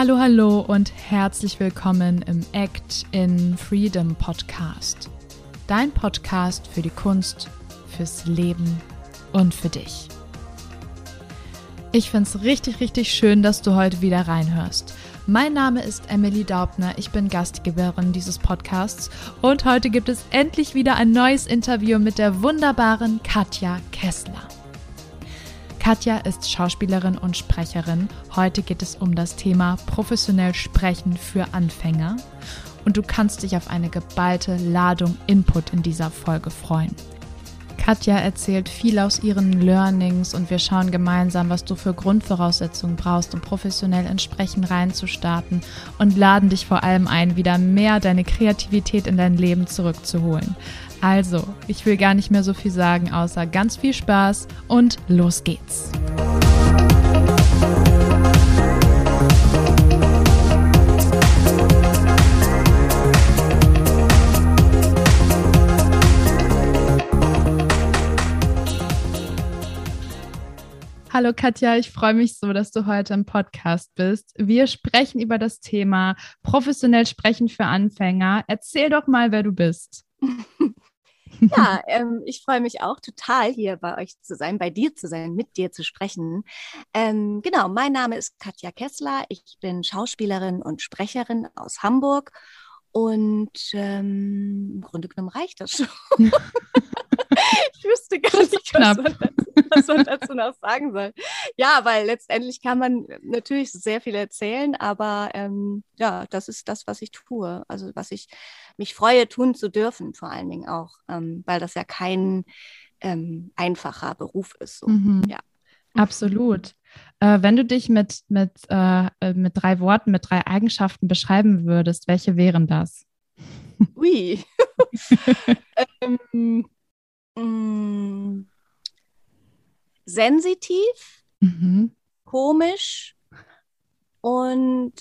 Hallo, hallo und herzlich willkommen im Act in Freedom Podcast. Dein Podcast für die Kunst, fürs Leben und für dich. Ich finde es richtig, richtig schön, dass du heute wieder reinhörst. Mein Name ist Emily Daubner, ich bin Gastgeberin dieses Podcasts und heute gibt es endlich wieder ein neues Interview mit der wunderbaren Katja Kessler. Katja ist Schauspielerin und Sprecherin. Heute geht es um das Thema professionell sprechen für Anfänger. Und du kannst dich auf eine geballte Ladung Input in dieser Folge freuen. Katja erzählt viel aus ihren Learnings und wir schauen gemeinsam, was du für Grundvoraussetzungen brauchst, um professionell ins Sprechen reinzustarten und laden dich vor allem ein, wieder mehr deine Kreativität in dein Leben zurückzuholen. Also, ich will gar nicht mehr so viel sagen, außer ganz viel Spaß und los geht's. Hallo Katja, ich freue mich so, dass du heute im Podcast bist. Wir sprechen über das Thema professionell sprechen für Anfänger. Erzähl doch mal, wer du bist. Ja, ähm, ich freue mich auch total, hier bei euch zu sein, bei dir zu sein, mit dir zu sprechen. Ähm, genau, mein Name ist Katja Kessler. Ich bin Schauspielerin und Sprecherin aus Hamburg. Und ähm, im Grunde genommen reicht das schon. ich wüsste gar nicht, was man, dazu, was man, dazu, noch sagen soll. Ja, weil letztendlich kann man natürlich sehr viel erzählen, aber ähm, ja, das ist das, was ich tue. Also was ich mich freue, tun zu dürfen, vor allen Dingen auch, ähm, weil das ja kein ähm, einfacher Beruf ist. So. Mhm. Ja. Absolut. Äh, wenn du dich mit, mit, äh, äh mit drei Worten, mit drei Eigenschaften beschreiben würdest, welche wären das? Ui. ähm, mm, sensitiv, mhm. komisch und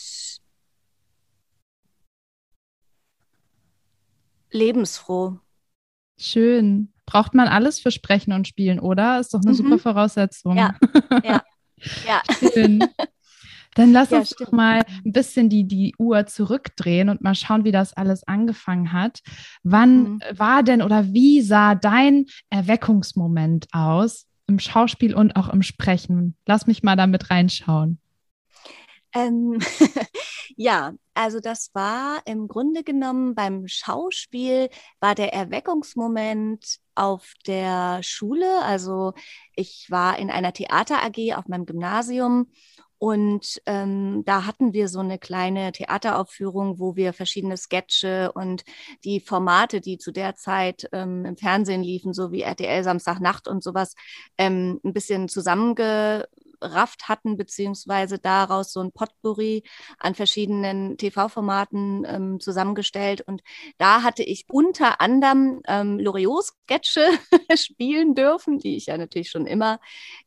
lebensfroh. Schön. Braucht man alles für Sprechen und Spielen, oder? Ist doch eine mhm. super Voraussetzung. Ja, ja, ja. Schön. Dann lass ja, uns stimmt. doch mal ein bisschen die, die Uhr zurückdrehen und mal schauen, wie das alles angefangen hat. Wann mhm. war denn oder wie sah dein Erweckungsmoment aus im Schauspiel und auch im Sprechen? Lass mich mal damit reinschauen. Ähm, ja, also das war im Grunde genommen beim Schauspiel, war der Erweckungsmoment auf der Schule. Also ich war in einer Theater AG auf meinem Gymnasium und ähm, da hatten wir so eine kleine Theateraufführung, wo wir verschiedene Sketche und die Formate, die zu der Zeit ähm, im Fernsehen liefen, so wie RTL Samstagnacht und sowas, ähm, ein bisschen zusammenge zusammengerafft hatten, beziehungsweise daraus so ein Potpourri an verschiedenen TV-Formaten ähm, zusammengestellt. Und da hatte ich unter anderem ähm, Loriot-Sketche spielen dürfen, die ich ja natürlich schon immer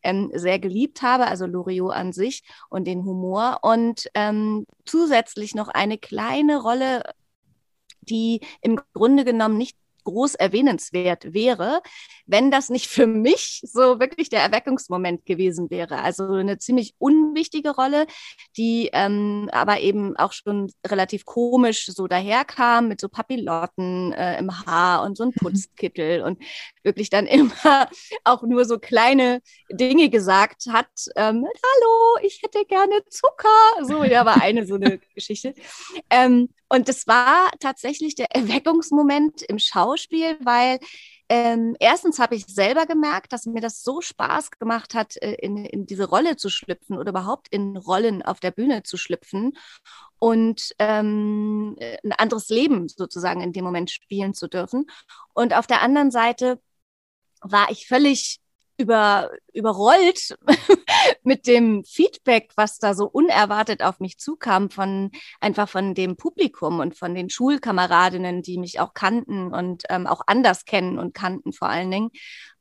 ähm, sehr geliebt habe, also Loriot an sich und den Humor. Und ähm, zusätzlich noch eine kleine Rolle die im Grunde genommen nicht groß erwähnenswert wäre, wenn das nicht für mich so wirklich der Erweckungsmoment gewesen wäre. Also eine ziemlich unwichtige Rolle, die ähm, aber eben auch schon relativ komisch so daherkam mit so Papillotten äh, im Haar und so ein mhm. Putzkittel und wirklich dann immer auch nur so kleine Dinge gesagt hat. Ähm, Hallo, ich hätte gerne Zucker. So, ja, war eine so eine Geschichte. Ähm, und das war tatsächlich der Erweckungsmoment im Schauspiel, weil ähm, erstens habe ich selber gemerkt, dass mir das so Spaß gemacht hat, äh, in, in diese Rolle zu schlüpfen oder überhaupt in Rollen auf der Bühne zu schlüpfen und ähm, ein anderes Leben sozusagen in dem Moment spielen zu dürfen. Und auf der anderen Seite war ich völlig über, überrollt mit dem Feedback, was da so unerwartet auf mich zukam, von einfach von dem Publikum und von den Schulkameradinnen, die mich auch kannten und ähm, auch anders kennen und kannten vor allen Dingen.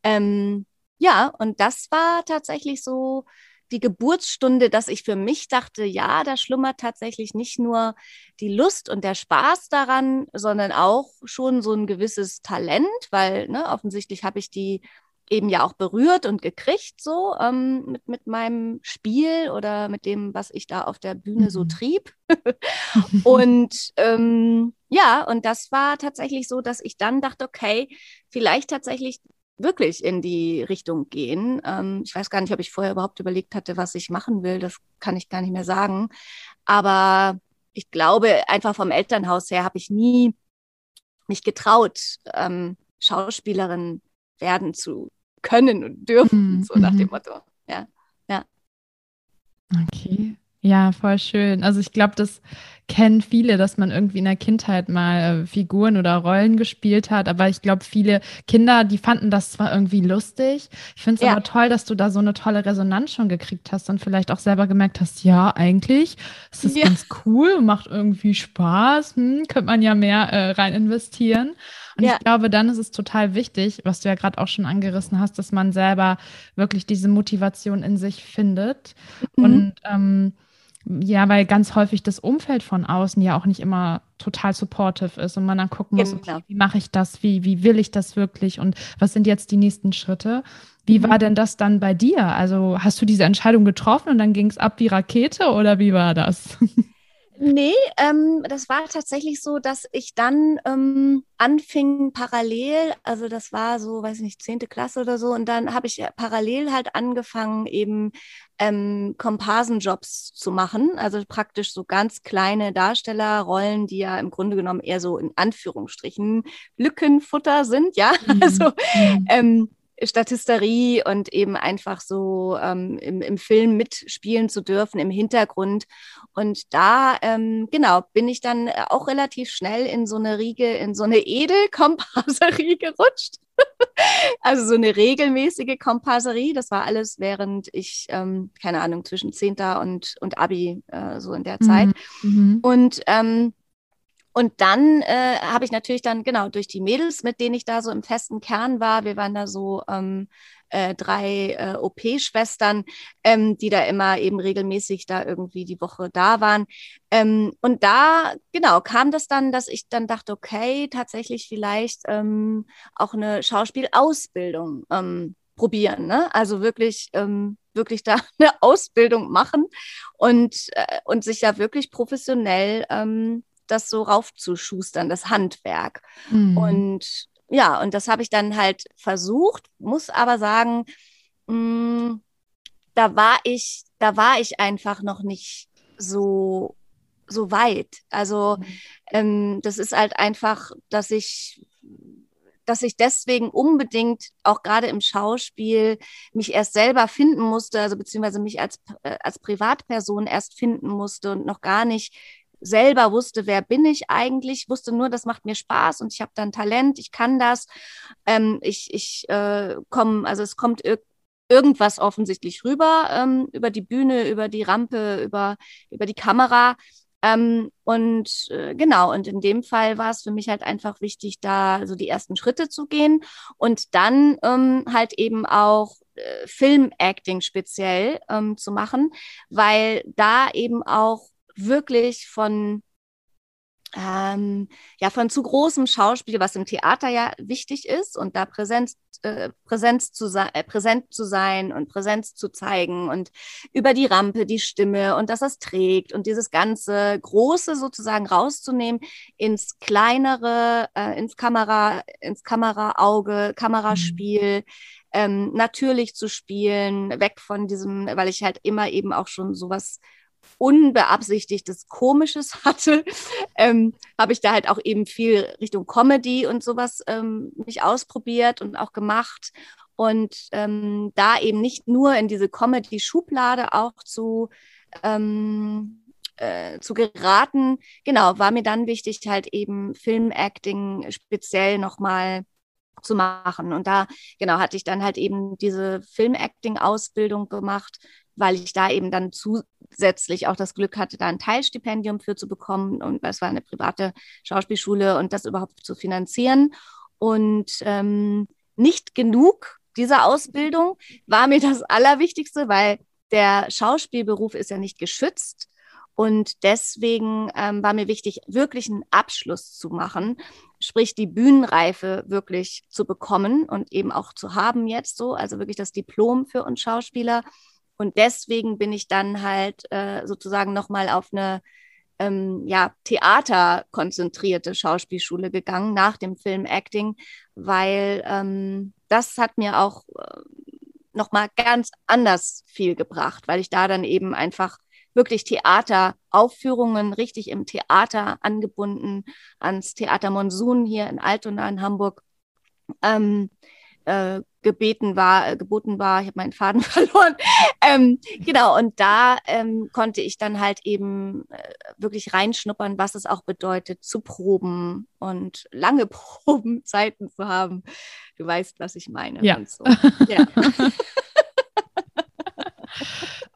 Ähm, ja, und das war tatsächlich so die Geburtsstunde, dass ich für mich dachte, ja, da schlummert tatsächlich nicht nur die Lust und der Spaß daran, sondern auch schon so ein gewisses Talent, weil ne, offensichtlich habe ich die eben ja auch berührt und gekriegt, so ähm, mit, mit meinem Spiel oder mit dem, was ich da auf der Bühne mhm. so trieb. und ähm, ja, und das war tatsächlich so, dass ich dann dachte, okay, vielleicht tatsächlich wirklich in die Richtung gehen. Ähm, ich weiß gar nicht, ob ich vorher überhaupt überlegt hatte, was ich machen will. Das kann ich gar nicht mehr sagen. Aber ich glaube, einfach vom Elternhaus her habe ich nie mich getraut, ähm, Schauspielerin werden zu können und dürfen, mhm. so nach dem mhm. Motto. Ja, ja. Okay. Ja, voll schön. Also ich glaube, das kennen viele, dass man irgendwie in der Kindheit mal äh, Figuren oder Rollen gespielt hat. Aber ich glaube, viele Kinder, die fanden das zwar irgendwie lustig. Ich finde es ja. aber toll, dass du da so eine tolle Resonanz schon gekriegt hast und vielleicht auch selber gemerkt hast, ja, eigentlich ist das ja. ganz cool, macht irgendwie Spaß, hm, könnte man ja mehr äh, rein investieren. Und ja. ich glaube, dann ist es total wichtig, was du ja gerade auch schon angerissen hast, dass man selber wirklich diese Motivation in sich findet. Mhm. Und ähm, ja, weil ganz häufig das Umfeld von außen ja auch nicht immer total supportive ist und man dann gucken muss, okay, wie mache ich das, wie, wie will ich das wirklich und was sind jetzt die nächsten Schritte? Wie mhm. war denn das dann bei dir? Also hast du diese Entscheidung getroffen und dann ging es ab wie Rakete oder wie war das? Nee, ähm, das war tatsächlich so, dass ich dann ähm, anfing parallel, also das war so, weiß ich nicht, zehnte Klasse oder so, und dann habe ich parallel halt angefangen, eben ähm, Komparsenjobs zu machen, also praktisch so ganz kleine Darstellerrollen, die ja im Grunde genommen eher so in Anführungsstrichen Lückenfutter sind, ja, mhm. also mhm. ähm, Statisterie und eben einfach so ähm, im, im Film mitspielen zu dürfen im Hintergrund. Und da, ähm, genau, bin ich dann auch relativ schnell in so eine Riege, in so eine Edelkomparserie gerutscht. also so eine regelmäßige Komparserie. Das war alles, während ich, ähm, keine Ahnung, zwischen Zehnter und, und Abi, äh, so in der Zeit. Mhm. mhm. Und ähm, und dann äh, habe ich natürlich dann, genau, durch die Mädels, mit denen ich da so im festen Kern war, wir waren da so ähm, äh, drei äh, OP-Schwestern, ähm, die da immer eben regelmäßig da irgendwie die Woche da waren. Ähm, und da, genau, kam das dann, dass ich dann dachte, okay, tatsächlich vielleicht ähm, auch eine Schauspielausbildung ähm, probieren. Ne? Also wirklich, ähm, wirklich da eine Ausbildung machen und, äh, und sich ja wirklich professionell ähm, das so raufzuschustern, das Handwerk. Mhm. Und ja, und das habe ich dann halt versucht, muss aber sagen, mh, mm, da war ich, da war ich einfach noch nicht so so weit. Also mhm. ähm, das ist halt einfach, dass ich dass ich deswegen unbedingt auch gerade im Schauspiel mich erst selber finden musste, also beziehungsweise mich als, äh, als Privatperson erst finden musste und noch gar nicht selber wusste, wer bin ich eigentlich, wusste nur, das macht mir Spaß und ich habe dann Talent, ich kann das. Ähm, ich ich äh, komme, also es kommt ir irgendwas offensichtlich rüber ähm, über die Bühne, über die Rampe, über, über die Kamera. Ähm, und äh, genau, und in dem Fall war es für mich halt einfach wichtig, da so die ersten Schritte zu gehen und dann ähm, halt eben auch äh, Filmacting speziell ähm, zu machen, weil da eben auch wirklich von ähm, ja, von zu großem Schauspiel, was im Theater ja wichtig ist und da Präsenz, äh, Präsenz zu äh, präsent zu sein und Präsenz zu zeigen und über die Rampe die Stimme und dass das trägt und dieses ganze Große sozusagen rauszunehmen ins kleinere, äh, ins Kamera, ins Kameraauge, Kameraspiel. Mhm. Ähm, natürlich zu spielen, weg von diesem, weil ich halt immer eben auch schon sowas unbeabsichtigtes Komisches hatte, ähm, habe ich da halt auch eben viel Richtung Comedy und sowas ähm, mich ausprobiert und auch gemacht. Und ähm, da eben nicht nur in diese Comedy-Schublade auch zu, ähm, äh, zu geraten, genau, war mir dann wichtig, halt eben Filmacting speziell nochmal zu machen. Und da, genau, hatte ich dann halt eben diese Filmacting-Ausbildung gemacht, weil ich da eben dann zusätzlich auch das Glück hatte, da ein Teilstipendium für zu bekommen. Und es war eine private Schauspielschule und das überhaupt zu finanzieren. Und ähm, nicht genug dieser Ausbildung war mir das Allerwichtigste, weil der Schauspielberuf ist ja nicht geschützt. Und deswegen ähm, war mir wichtig, wirklich einen Abschluss zu machen. sprich die Bühnenreife wirklich zu bekommen und eben auch zu haben jetzt so, also wirklich das Diplom für uns Schauspieler. Und deswegen bin ich dann halt äh, sozusagen nochmal auf eine ähm, ja, theaterkonzentrierte Schauspielschule gegangen nach dem Film Acting, weil ähm, das hat mir auch äh, nochmal ganz anders viel gebracht, weil ich da dann eben einfach wirklich Theateraufführungen richtig im Theater angebunden ans Theater Monsun hier in Altona in Hamburg ähm, äh, gebeten war, äh, geboten war. Ich habe meinen Faden verloren. ähm, genau, und da ähm, konnte ich dann halt eben äh, wirklich reinschnuppern, was es auch bedeutet, zu proben und lange Probenzeiten zu haben. Du weißt, was ich meine. Ja. So. ja.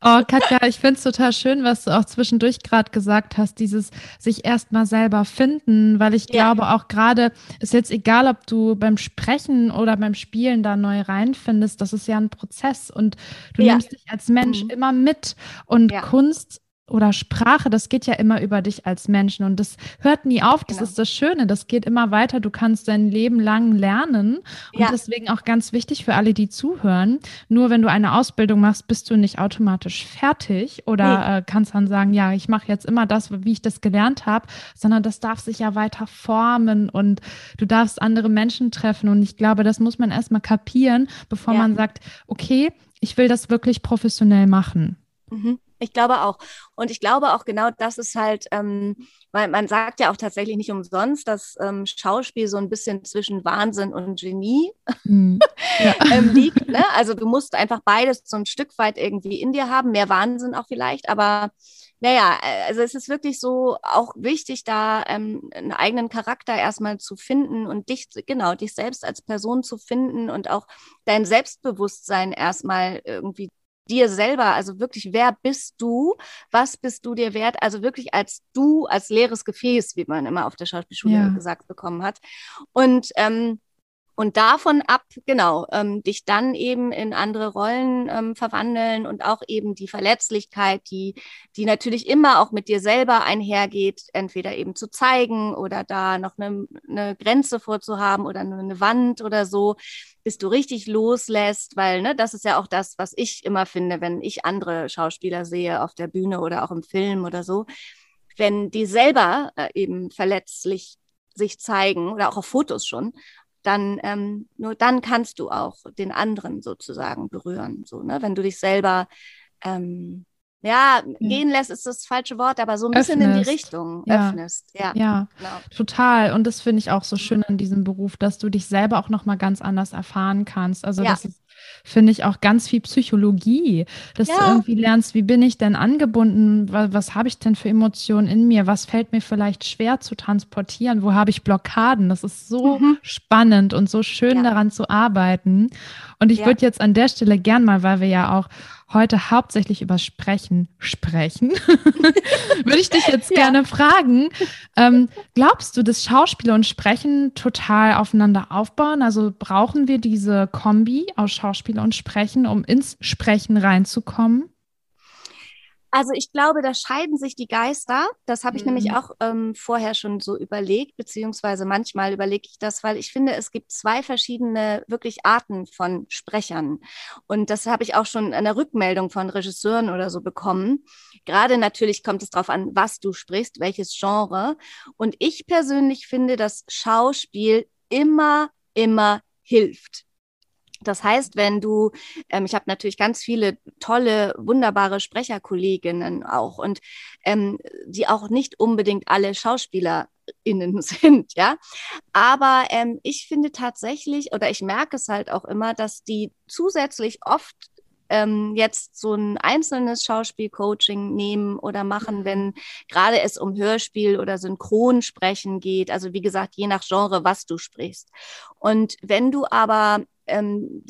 Oh, Katja, ich finde es total schön, was du auch zwischendurch gerade gesagt hast, dieses sich erstmal selber finden, weil ich ja. glaube auch gerade, ist jetzt egal, ob du beim Sprechen oder beim Spielen da neu reinfindest, das ist ja ein Prozess und du ja. nimmst dich als Mensch mhm. immer mit und ja. Kunst oder Sprache, das geht ja immer über dich als Menschen und das hört nie auf. Das genau. ist das Schöne. Das geht immer weiter. Du kannst dein Leben lang lernen und ja. deswegen auch ganz wichtig für alle, die zuhören. Nur wenn du eine Ausbildung machst, bist du nicht automatisch fertig oder nee. äh, kannst dann sagen, ja, ich mache jetzt immer das, wie ich das gelernt habe, sondern das darf sich ja weiter formen und du darfst andere Menschen treffen und ich glaube, das muss man erstmal kapieren, bevor ja. man sagt, okay, ich will das wirklich professionell machen. Mhm. Ich glaube auch. Und ich glaube auch genau, das ist halt, ähm, weil man sagt ja auch tatsächlich nicht umsonst, dass ähm, Schauspiel so ein bisschen zwischen Wahnsinn und Genie mhm. ja. ähm, liegt. Ne? Also du musst einfach beides so ein Stück weit irgendwie in dir haben, mehr Wahnsinn auch vielleicht, aber naja, äh, also es ist wirklich so auch wichtig, da ähm, einen eigenen Charakter erstmal zu finden und dich, genau, dich selbst als Person zu finden und auch dein Selbstbewusstsein erstmal irgendwie dir selber, also wirklich, wer bist du, was bist du dir wert, also wirklich als du, als leeres Gefäß, wie man immer auf der Schauspielschule ja. gesagt bekommen hat. Und ähm, und davon ab, genau, ähm, dich dann eben in andere Rollen ähm, verwandeln und auch eben die Verletzlichkeit, die, die natürlich immer auch mit dir selber einhergeht, entweder eben zu zeigen oder da noch eine, eine Grenze vorzuhaben oder eine Wand oder so, bis du richtig loslässt, weil ne, das ist ja auch das, was ich immer finde, wenn ich andere Schauspieler sehe auf der Bühne oder auch im Film oder so, wenn die selber äh, eben verletzlich sich zeigen oder auch auf Fotos schon dann ähm, nur dann kannst du auch den anderen sozusagen berühren. So, ne? Wenn du dich selber ähm, ja, hm. gehen lässt ist das falsche Wort, aber so ein bisschen öffnest. in die Richtung ja. öffnest. Ja, ja genau. total. Und das finde ich auch so schön an diesem Beruf, dass du dich selber auch nochmal ganz anders erfahren kannst. Also ja. das ist finde ich auch ganz viel Psychologie, dass ja. du irgendwie lernst, wie bin ich denn angebunden, was, was habe ich denn für Emotionen in mir, was fällt mir vielleicht schwer zu transportieren, wo habe ich Blockaden. Das ist so mhm. spannend und so schön ja. daran zu arbeiten. Und ich ja. würde jetzt an der Stelle gern mal, weil wir ja auch heute hauptsächlich über Sprechen sprechen, würde ich dich jetzt ja. gerne fragen, ähm, glaubst du, dass Schauspieler und Sprechen total aufeinander aufbauen? Also brauchen wir diese Kombi aus Schauspieler und Sprechen, um ins Sprechen reinzukommen? Also ich glaube, da scheiden sich die Geister. Das habe ich mhm. nämlich auch ähm, vorher schon so überlegt, beziehungsweise manchmal überlege ich das, weil ich finde, es gibt zwei verschiedene wirklich Arten von Sprechern. Und das habe ich auch schon in der Rückmeldung von Regisseuren oder so bekommen. Gerade natürlich kommt es darauf an, was du sprichst, welches Genre. Und ich persönlich finde, dass Schauspiel immer, immer hilft. Das heißt, wenn du, ähm, ich habe natürlich ganz viele tolle, wunderbare Sprecherkolleginnen auch und ähm, die auch nicht unbedingt alle SchauspielerInnen sind, ja. Aber ähm, ich finde tatsächlich, oder ich merke es halt auch immer, dass die zusätzlich oft ähm, jetzt so ein einzelnes Schauspielcoaching nehmen oder machen, wenn gerade es um Hörspiel oder Synchronsprechen geht. Also wie gesagt, je nach Genre, was du sprichst. Und wenn du aber ähm,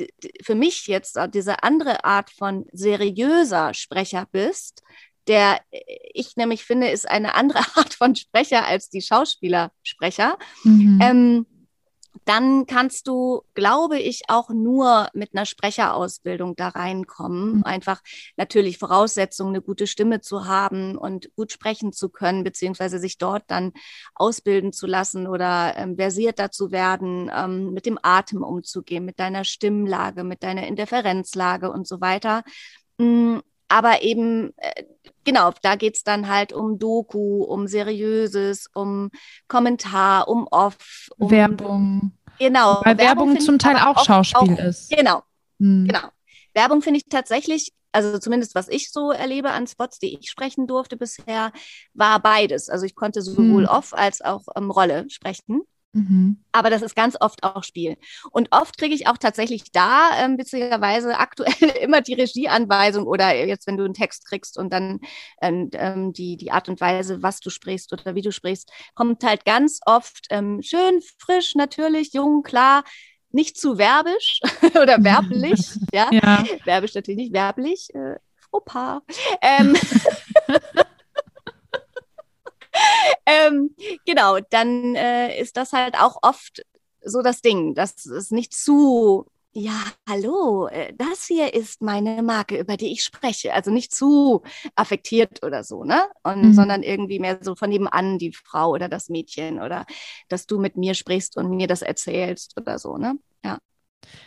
für mich jetzt diese andere Art von seriöser Sprecher bist, der äh, ich nämlich finde, ist eine andere Art von Sprecher als die Schauspielersprecher. Mhm. Ähm, dann kannst du, glaube ich, auch nur mit einer Sprecherausbildung da reinkommen. Mhm. Einfach natürlich Voraussetzung, eine gute Stimme zu haben und gut sprechen zu können, beziehungsweise sich dort dann ausbilden zu lassen oder ähm, versierter zu werden, ähm, mit dem Atem umzugehen, mit deiner Stimmlage, mit deiner Interferenzlage und so weiter. Mhm aber eben, äh, genau, da geht es dann halt um Doku, um Seriöses, um Kommentar, um Off. Um, Werbung. Genau. Weil Werbung, Werbung zum Teil auch Schauspiel auch, ist. Genau. Hm. Genau. Werbung finde ich tatsächlich, also zumindest was ich so erlebe an Spots, die ich sprechen durfte bisher, war beides. Also ich konnte sowohl hm. Off als auch ähm, Rolle sprechen. Mhm. Aber das ist ganz oft auch Spiel. Und oft kriege ich auch tatsächlich da, ähm, beziehungsweise aktuell immer die Regieanweisung oder jetzt, wenn du einen Text kriegst und dann ähm, ähm, die, die Art und Weise, was du sprichst oder wie du sprichst, kommt halt ganz oft ähm, schön, frisch, natürlich, jung, klar, nicht zu werbisch oder werblich. ja? ja. Werbisch natürlich nicht, werblich. Äh, Opa. Ähm, ähm, genau, dann äh, ist das halt auch oft so das Ding, dass es nicht zu, ja, hallo, äh, das hier ist meine Marke, über die ich spreche. Also nicht zu affektiert oder so, ne? Und, mhm. Sondern irgendwie mehr so von nebenan die Frau oder das Mädchen oder dass du mit mir sprichst und mir das erzählst oder so, ne? Ja.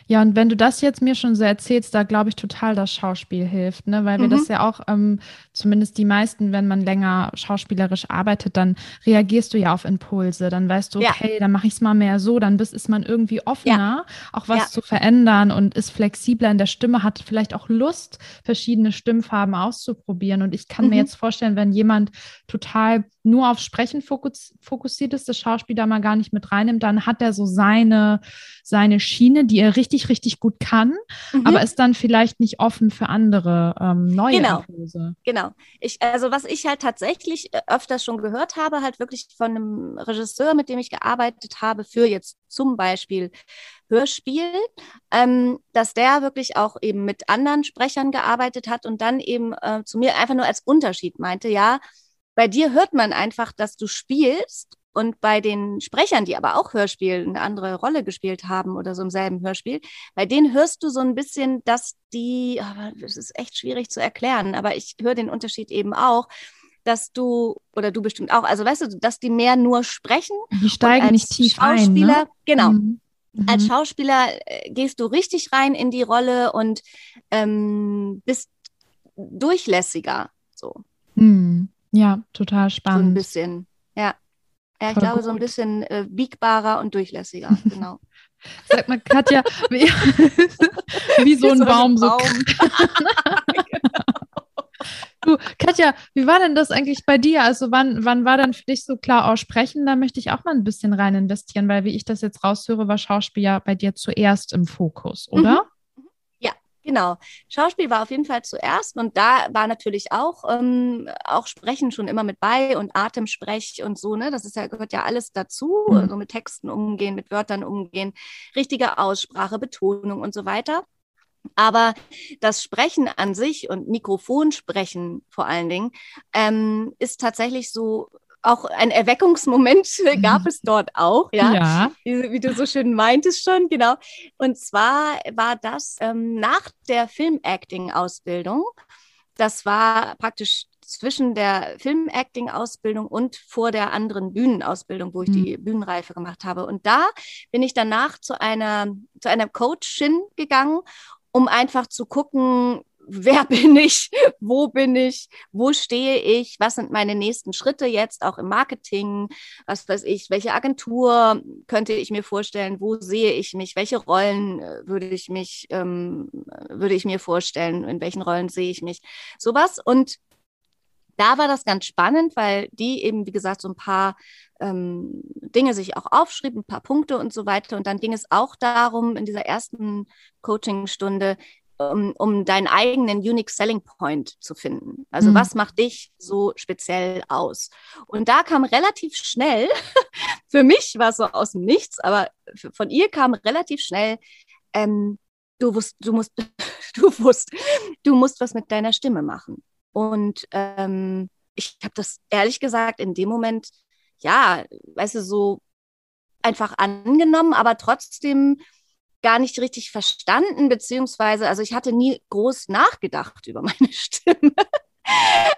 Ja, und wenn du das jetzt mir schon so erzählst, da glaube ich total, dass Schauspiel hilft, ne? weil wir mhm. das ja auch, ähm, zumindest die meisten, wenn man länger schauspielerisch arbeitet, dann reagierst du ja auf Impulse. Dann weißt du, okay, ja. dann mache ich es mal mehr so, dann bist, ist man irgendwie offener, ja. auch was ja. zu verändern und ist flexibler in der Stimme, hat vielleicht auch Lust, verschiedene Stimmfarben auszuprobieren. Und ich kann mhm. mir jetzt vorstellen, wenn jemand total nur auf Sprechen fokus fokussiert ist, das Schauspiel da mal gar nicht mit reinnimmt, dann hat er so seine, seine Schiene, die er richtig, richtig gut kann, mhm. aber ist dann vielleicht nicht offen für andere ähm, neue genau. Impulse. Genau. Ich, also was ich halt tatsächlich äh, öfters schon gehört habe, halt wirklich von einem Regisseur, mit dem ich gearbeitet habe, für jetzt zum Beispiel Hörspiel, ähm, dass der wirklich auch eben mit anderen Sprechern gearbeitet hat und dann eben äh, zu mir einfach nur als Unterschied meinte, ja, bei dir hört man einfach, dass du spielst und bei den Sprechern, die aber auch Hörspiel eine andere Rolle gespielt haben oder so im selben Hörspiel, bei denen hörst du so ein bisschen, dass die, oh, das ist echt schwierig zu erklären, aber ich höre den Unterschied eben auch, dass du, oder du bestimmt auch, also weißt du, dass die mehr nur sprechen. Die steigen nicht tief Schauspieler, ein. Ne? Genau. Mhm. Als mhm. Schauspieler äh, gehst du richtig rein in die Rolle und ähm, bist durchlässiger. So. Mhm. Ja, total spannend. So ein bisschen, ja. Ja, ich Voll glaube, gut. so ein bisschen äh, biegbarer und durchlässiger, genau. Sag mal, Katja, wie, wie so ein so Baum. So. Baum. Du, Katja, wie war denn das eigentlich bei dir? Also wann, wann war dann für dich so klar aussprechen? Da möchte ich auch mal ein bisschen rein investieren, weil wie ich das jetzt raushöre, war Schauspiel ja bei dir zuerst im Fokus, oder? Mhm. Genau. Schauspiel war auf jeden Fall zuerst und da war natürlich auch, ähm, auch Sprechen schon immer mit bei und Atemsprech und so, ne? Das ist ja, gehört ja alles dazu, mhm. also mit Texten umgehen, mit Wörtern umgehen, richtige Aussprache, Betonung und so weiter. Aber das Sprechen an sich und Mikrofonsprechen vor allen Dingen ähm, ist tatsächlich so auch ein Erweckungsmoment gab es dort auch, ja, ja. Wie, wie, du so schön meintest schon, genau. Und zwar war das ähm, nach der Filmacting-Ausbildung. Das war praktisch zwischen der Filmacting-Ausbildung und vor der anderen Bühnenausbildung, wo ich mhm. die Bühnenreife gemacht habe. Und da bin ich danach zu einer, zu einer Coachin gegangen, um einfach zu gucken, wer bin ich, wo bin ich, wo stehe ich, was sind meine nächsten Schritte jetzt auch im Marketing, was weiß ich, welche Agentur könnte ich mir vorstellen, wo sehe ich mich, welche Rollen äh, würde ich mich, ähm, würde ich mir vorstellen, in welchen Rollen sehe ich mich, sowas. Und da war das ganz spannend, weil die eben, wie gesagt, so ein paar ähm, Dinge sich auch aufschrieb, ein paar Punkte und so weiter. Und dann ging es auch darum, in dieser ersten Coachingstunde um, um deinen eigenen Unique Selling Point zu finden. Also mhm. was macht dich so speziell aus? Und da kam relativ schnell, für mich war es so aus dem Nichts, aber von ihr kam relativ schnell, ähm, du wusst, du musst, du wusst, du musst was mit deiner Stimme machen. Und ähm, ich habe das ehrlich gesagt in dem Moment, ja, weißt du, so einfach angenommen, aber trotzdem gar nicht richtig verstanden, beziehungsweise, also ich hatte nie groß nachgedacht über meine Stimme.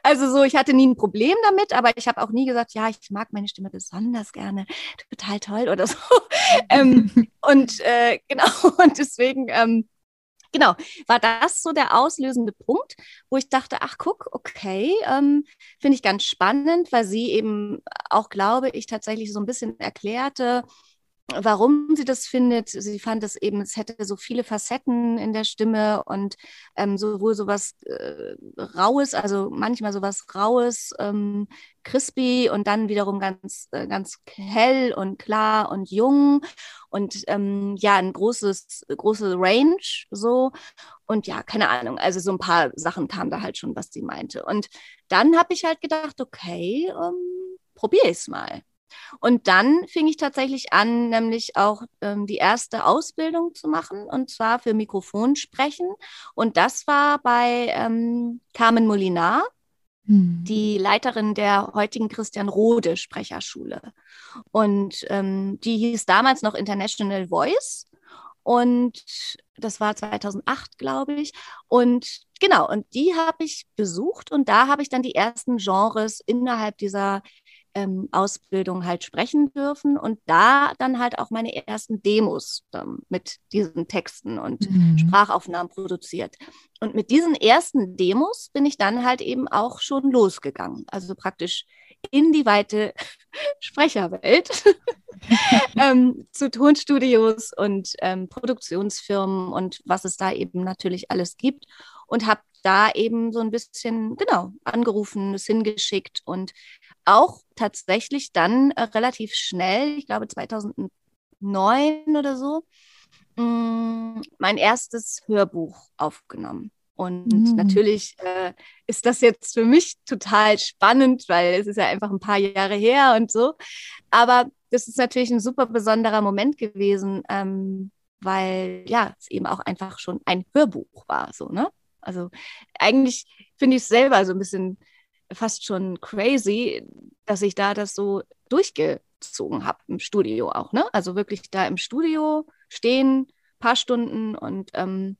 Also so, ich hatte nie ein Problem damit, aber ich habe auch nie gesagt, ja, ich mag meine Stimme besonders gerne, total toll oder so. ähm, und äh, genau, und deswegen, ähm, genau, war das so der auslösende Punkt, wo ich dachte, ach guck, okay, ähm, finde ich ganz spannend, weil sie eben auch, glaube ich, tatsächlich so ein bisschen erklärte, warum sie das findet. Sie fand es eben, es hätte so viele Facetten in der Stimme und ähm, sowohl sowas äh, Raues, also manchmal sowas Raues, ähm, crispy und dann wiederum ganz, äh, ganz hell und klar und jung und ähm, ja, ein großes, große Range so. Und ja, keine Ahnung, also so ein paar Sachen kamen da halt schon, was sie meinte. Und dann habe ich halt gedacht, okay, ähm, probiere ich es mal. Und dann fing ich tatsächlich an, nämlich auch ähm, die erste Ausbildung zu machen, und zwar für Mikrofonsprechen. Und das war bei ähm, Carmen Molinar, hm. die Leiterin der heutigen Christian Rode Sprecherschule. Und ähm, die hieß damals noch International Voice. Und das war 2008, glaube ich. Und genau, und die habe ich besucht und da habe ich dann die ersten Genres innerhalb dieser ähm, Ausbildung halt sprechen dürfen und da dann halt auch meine ersten Demos ähm, mit diesen Texten und mhm. Sprachaufnahmen produziert. Und mit diesen ersten Demos bin ich dann halt eben auch schon losgegangen. Also praktisch in die weite Sprecherwelt ähm, zu Tonstudios und ähm, Produktionsfirmen und was es da eben natürlich alles gibt und habe da eben so ein bisschen, genau, angerufen, es hingeschickt und auch tatsächlich dann äh, relativ schnell, ich glaube 2009 oder so, mh, mm, mein erstes Hörbuch aufgenommen. Und mhm. natürlich äh, ist das jetzt für mich total spannend, weil es ist ja einfach ein paar Jahre her und so. Aber das ist natürlich ein super besonderer Moment gewesen, ähm, weil ja, es eben auch einfach schon ein Hörbuch war, so, ne? Also eigentlich finde ich es selber so ein bisschen fast schon crazy, dass ich da das so durchgezogen habe im Studio auch. Ne? Also wirklich da im Studio stehen, paar Stunden und ähm,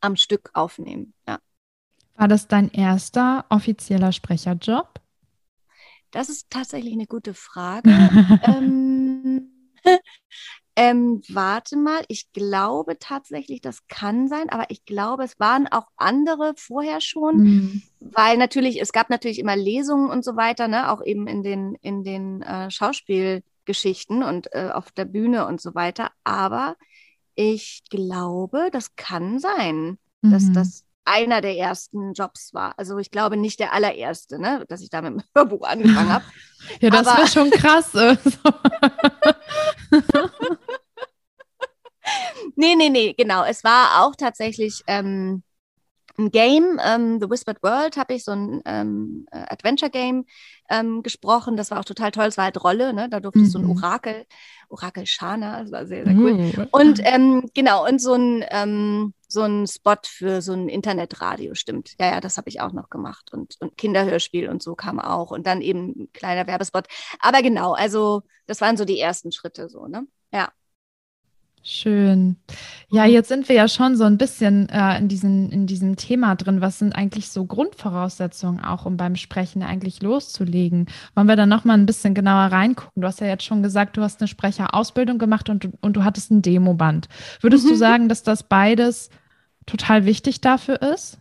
am Stück aufnehmen. Ja. War das dein erster offizieller Sprecherjob? Das ist tatsächlich eine gute Frage. ähm, ähm, warte mal, ich glaube tatsächlich, das kann sein, aber ich glaube, es waren auch andere vorher schon, mhm. weil natürlich, es gab natürlich immer Lesungen und so weiter, ne, auch eben in den, in den äh, Schauspielgeschichten und äh, auf der Bühne und so weiter. Aber ich glaube, das kann sein, mhm. dass das einer der ersten Jobs war. Also ich glaube nicht der allererste, ne, dass ich da mit dem Hörbuch angefangen habe. Ja, das wäre schon krass. nee, nee, nee, genau. Es war auch tatsächlich ähm, ein Game, ähm, The Whispered World, habe ich so ein ähm, äh, Adventure-Game ähm, gesprochen. Das war auch total toll. Es war halt Rolle, ne? Da durfte mhm. ich so ein mhm. Orakel, Orakel Shana, das war sehr, sehr cool. Mhm. Und ähm, genau, und so ein, ähm, so ein Spot für so ein Internetradio, stimmt. Ja, ja, das habe ich auch noch gemacht. Und, und Kinderhörspiel und so kam auch. Und dann eben ein kleiner Werbespot. Aber genau, also das waren so die ersten Schritte so, ne? Ja. Schön. Ja, jetzt sind wir ja schon so ein bisschen äh, in, diesen, in diesem Thema drin. Was sind eigentlich so Grundvoraussetzungen auch, um beim Sprechen eigentlich loszulegen? Wollen wir da nochmal ein bisschen genauer reingucken? Du hast ja jetzt schon gesagt, du hast eine Sprecherausbildung gemacht und, und du hattest ein Demoband. Würdest mhm. du sagen, dass das beides total wichtig dafür ist?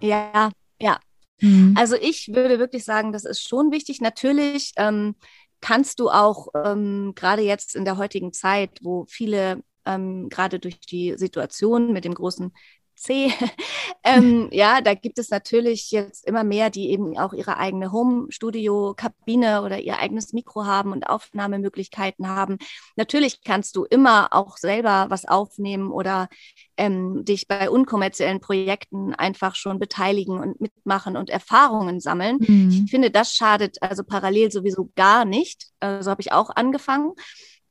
Ja, ja. Mhm. Also ich würde wirklich sagen, das ist schon wichtig. Natürlich ähm, kannst du auch ähm, gerade jetzt in der heutigen Zeit, wo viele ähm, gerade durch die Situation mit dem großen C. ähm, ja, da gibt es natürlich jetzt immer mehr, die eben auch ihre eigene Home-Studio-Kabine oder ihr eigenes Mikro haben und Aufnahmemöglichkeiten haben. Natürlich kannst du immer auch selber was aufnehmen oder ähm, dich bei unkommerziellen Projekten einfach schon beteiligen und mitmachen und Erfahrungen sammeln. Mhm. Ich finde, das schadet also parallel sowieso gar nicht. Äh, so habe ich auch angefangen.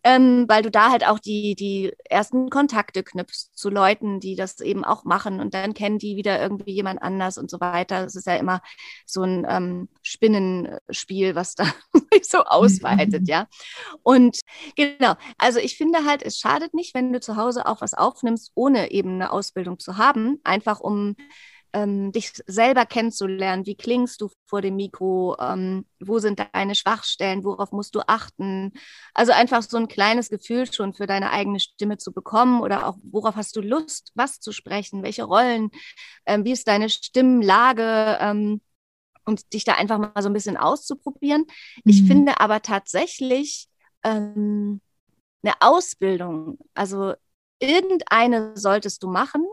Ähm, weil du da halt auch die, die ersten Kontakte knüpfst zu Leuten, die das eben auch machen und dann kennen die wieder irgendwie jemand anders und so weiter. Es ist ja immer so ein ähm, Spinnenspiel, was da sich so ausweitet, ja. Und genau, also ich finde halt, es schadet nicht, wenn du zu Hause auch was aufnimmst, ohne eben eine Ausbildung zu haben, einfach um ähm, dich selber kennenzulernen. Wie klingst du vor dem Mikro? Ähm, wo sind deine Schwachstellen? Worauf musst du achten? Also einfach so ein kleines Gefühl schon für deine eigene Stimme zu bekommen oder auch worauf hast du Lust, was zu sprechen? Welche Rollen? Ähm, wie ist deine Stimmlage? Ähm, und dich da einfach mal so ein bisschen auszuprobieren. Mhm. Ich finde aber tatsächlich ähm, eine Ausbildung, also irgendeine solltest du machen.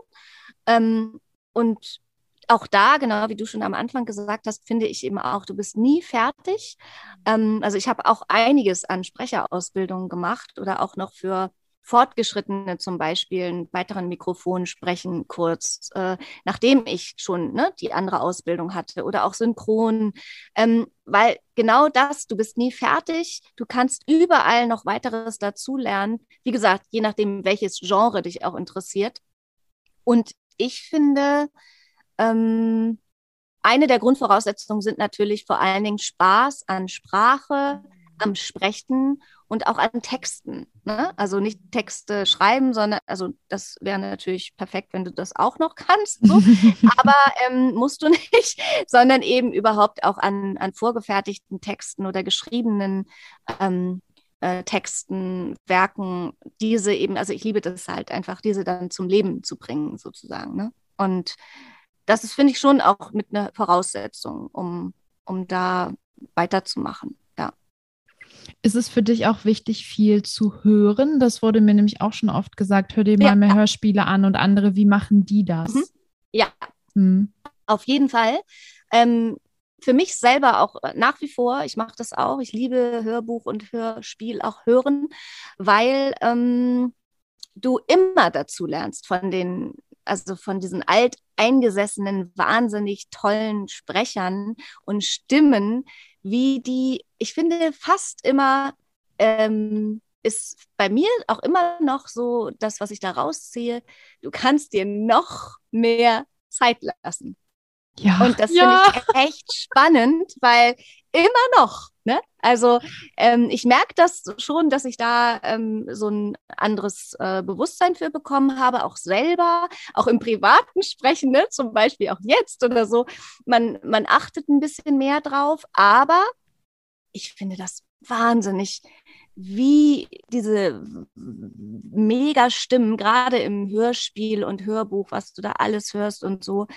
Ähm, und auch da, genau wie du schon am Anfang gesagt hast, finde ich eben auch, du bist nie fertig. Ähm, also ich habe auch einiges an Sprecherausbildungen gemacht oder auch noch für Fortgeschrittene zum Beispiel einen weiteren Mikrofon sprechen kurz, äh, nachdem ich schon ne, die andere Ausbildung hatte oder auch synchron, ähm, weil genau das, du bist nie fertig, du kannst überall noch weiteres dazulernen. Wie gesagt, je nachdem, welches Genre dich auch interessiert. Und ich finde, ähm, eine der Grundvoraussetzungen sind natürlich vor allen Dingen Spaß an Sprache, am Sprechen und auch an Texten. Ne? Also nicht Texte schreiben, sondern, also das wäre natürlich perfekt, wenn du das auch noch kannst, so. aber ähm, musst du nicht, sondern eben überhaupt auch an, an vorgefertigten Texten oder geschriebenen ähm, äh, Texten, Werken, diese eben, also ich liebe das halt einfach, diese dann zum Leben zu bringen, sozusagen. Ne? Und das ist, finde ich, schon auch mit einer Voraussetzung, um, um da weiterzumachen. Ja. Ist es für dich auch wichtig, viel zu hören? Das wurde mir nämlich auch schon oft gesagt. Hör dir mal ja. mehr Hörspiele an und andere, wie machen die das? Mhm. Ja, mhm. auf jeden Fall. Ähm, für mich selber auch nach wie vor, ich mache das auch, ich liebe Hörbuch und Hörspiel auch hören, weil ähm, du immer dazu lernst von den also von diesen alteingesessenen, wahnsinnig tollen Sprechern und Stimmen, wie die, ich finde, fast immer ähm, ist bei mir auch immer noch so das, was ich da rausziehe. Du kannst dir noch mehr Zeit lassen. Ja, und das ja. finde ich echt spannend, weil immer noch, ne? Also ähm, ich merke das schon, dass ich da ähm, so ein anderes äh, Bewusstsein für bekommen habe, auch selber, auch im privaten Sprechen, ne? zum Beispiel auch jetzt oder so. Man, man achtet ein bisschen mehr drauf, aber ich finde das wahnsinnig, wie diese Mega-Stimmen, gerade im Hörspiel und Hörbuch, was du da alles hörst und so,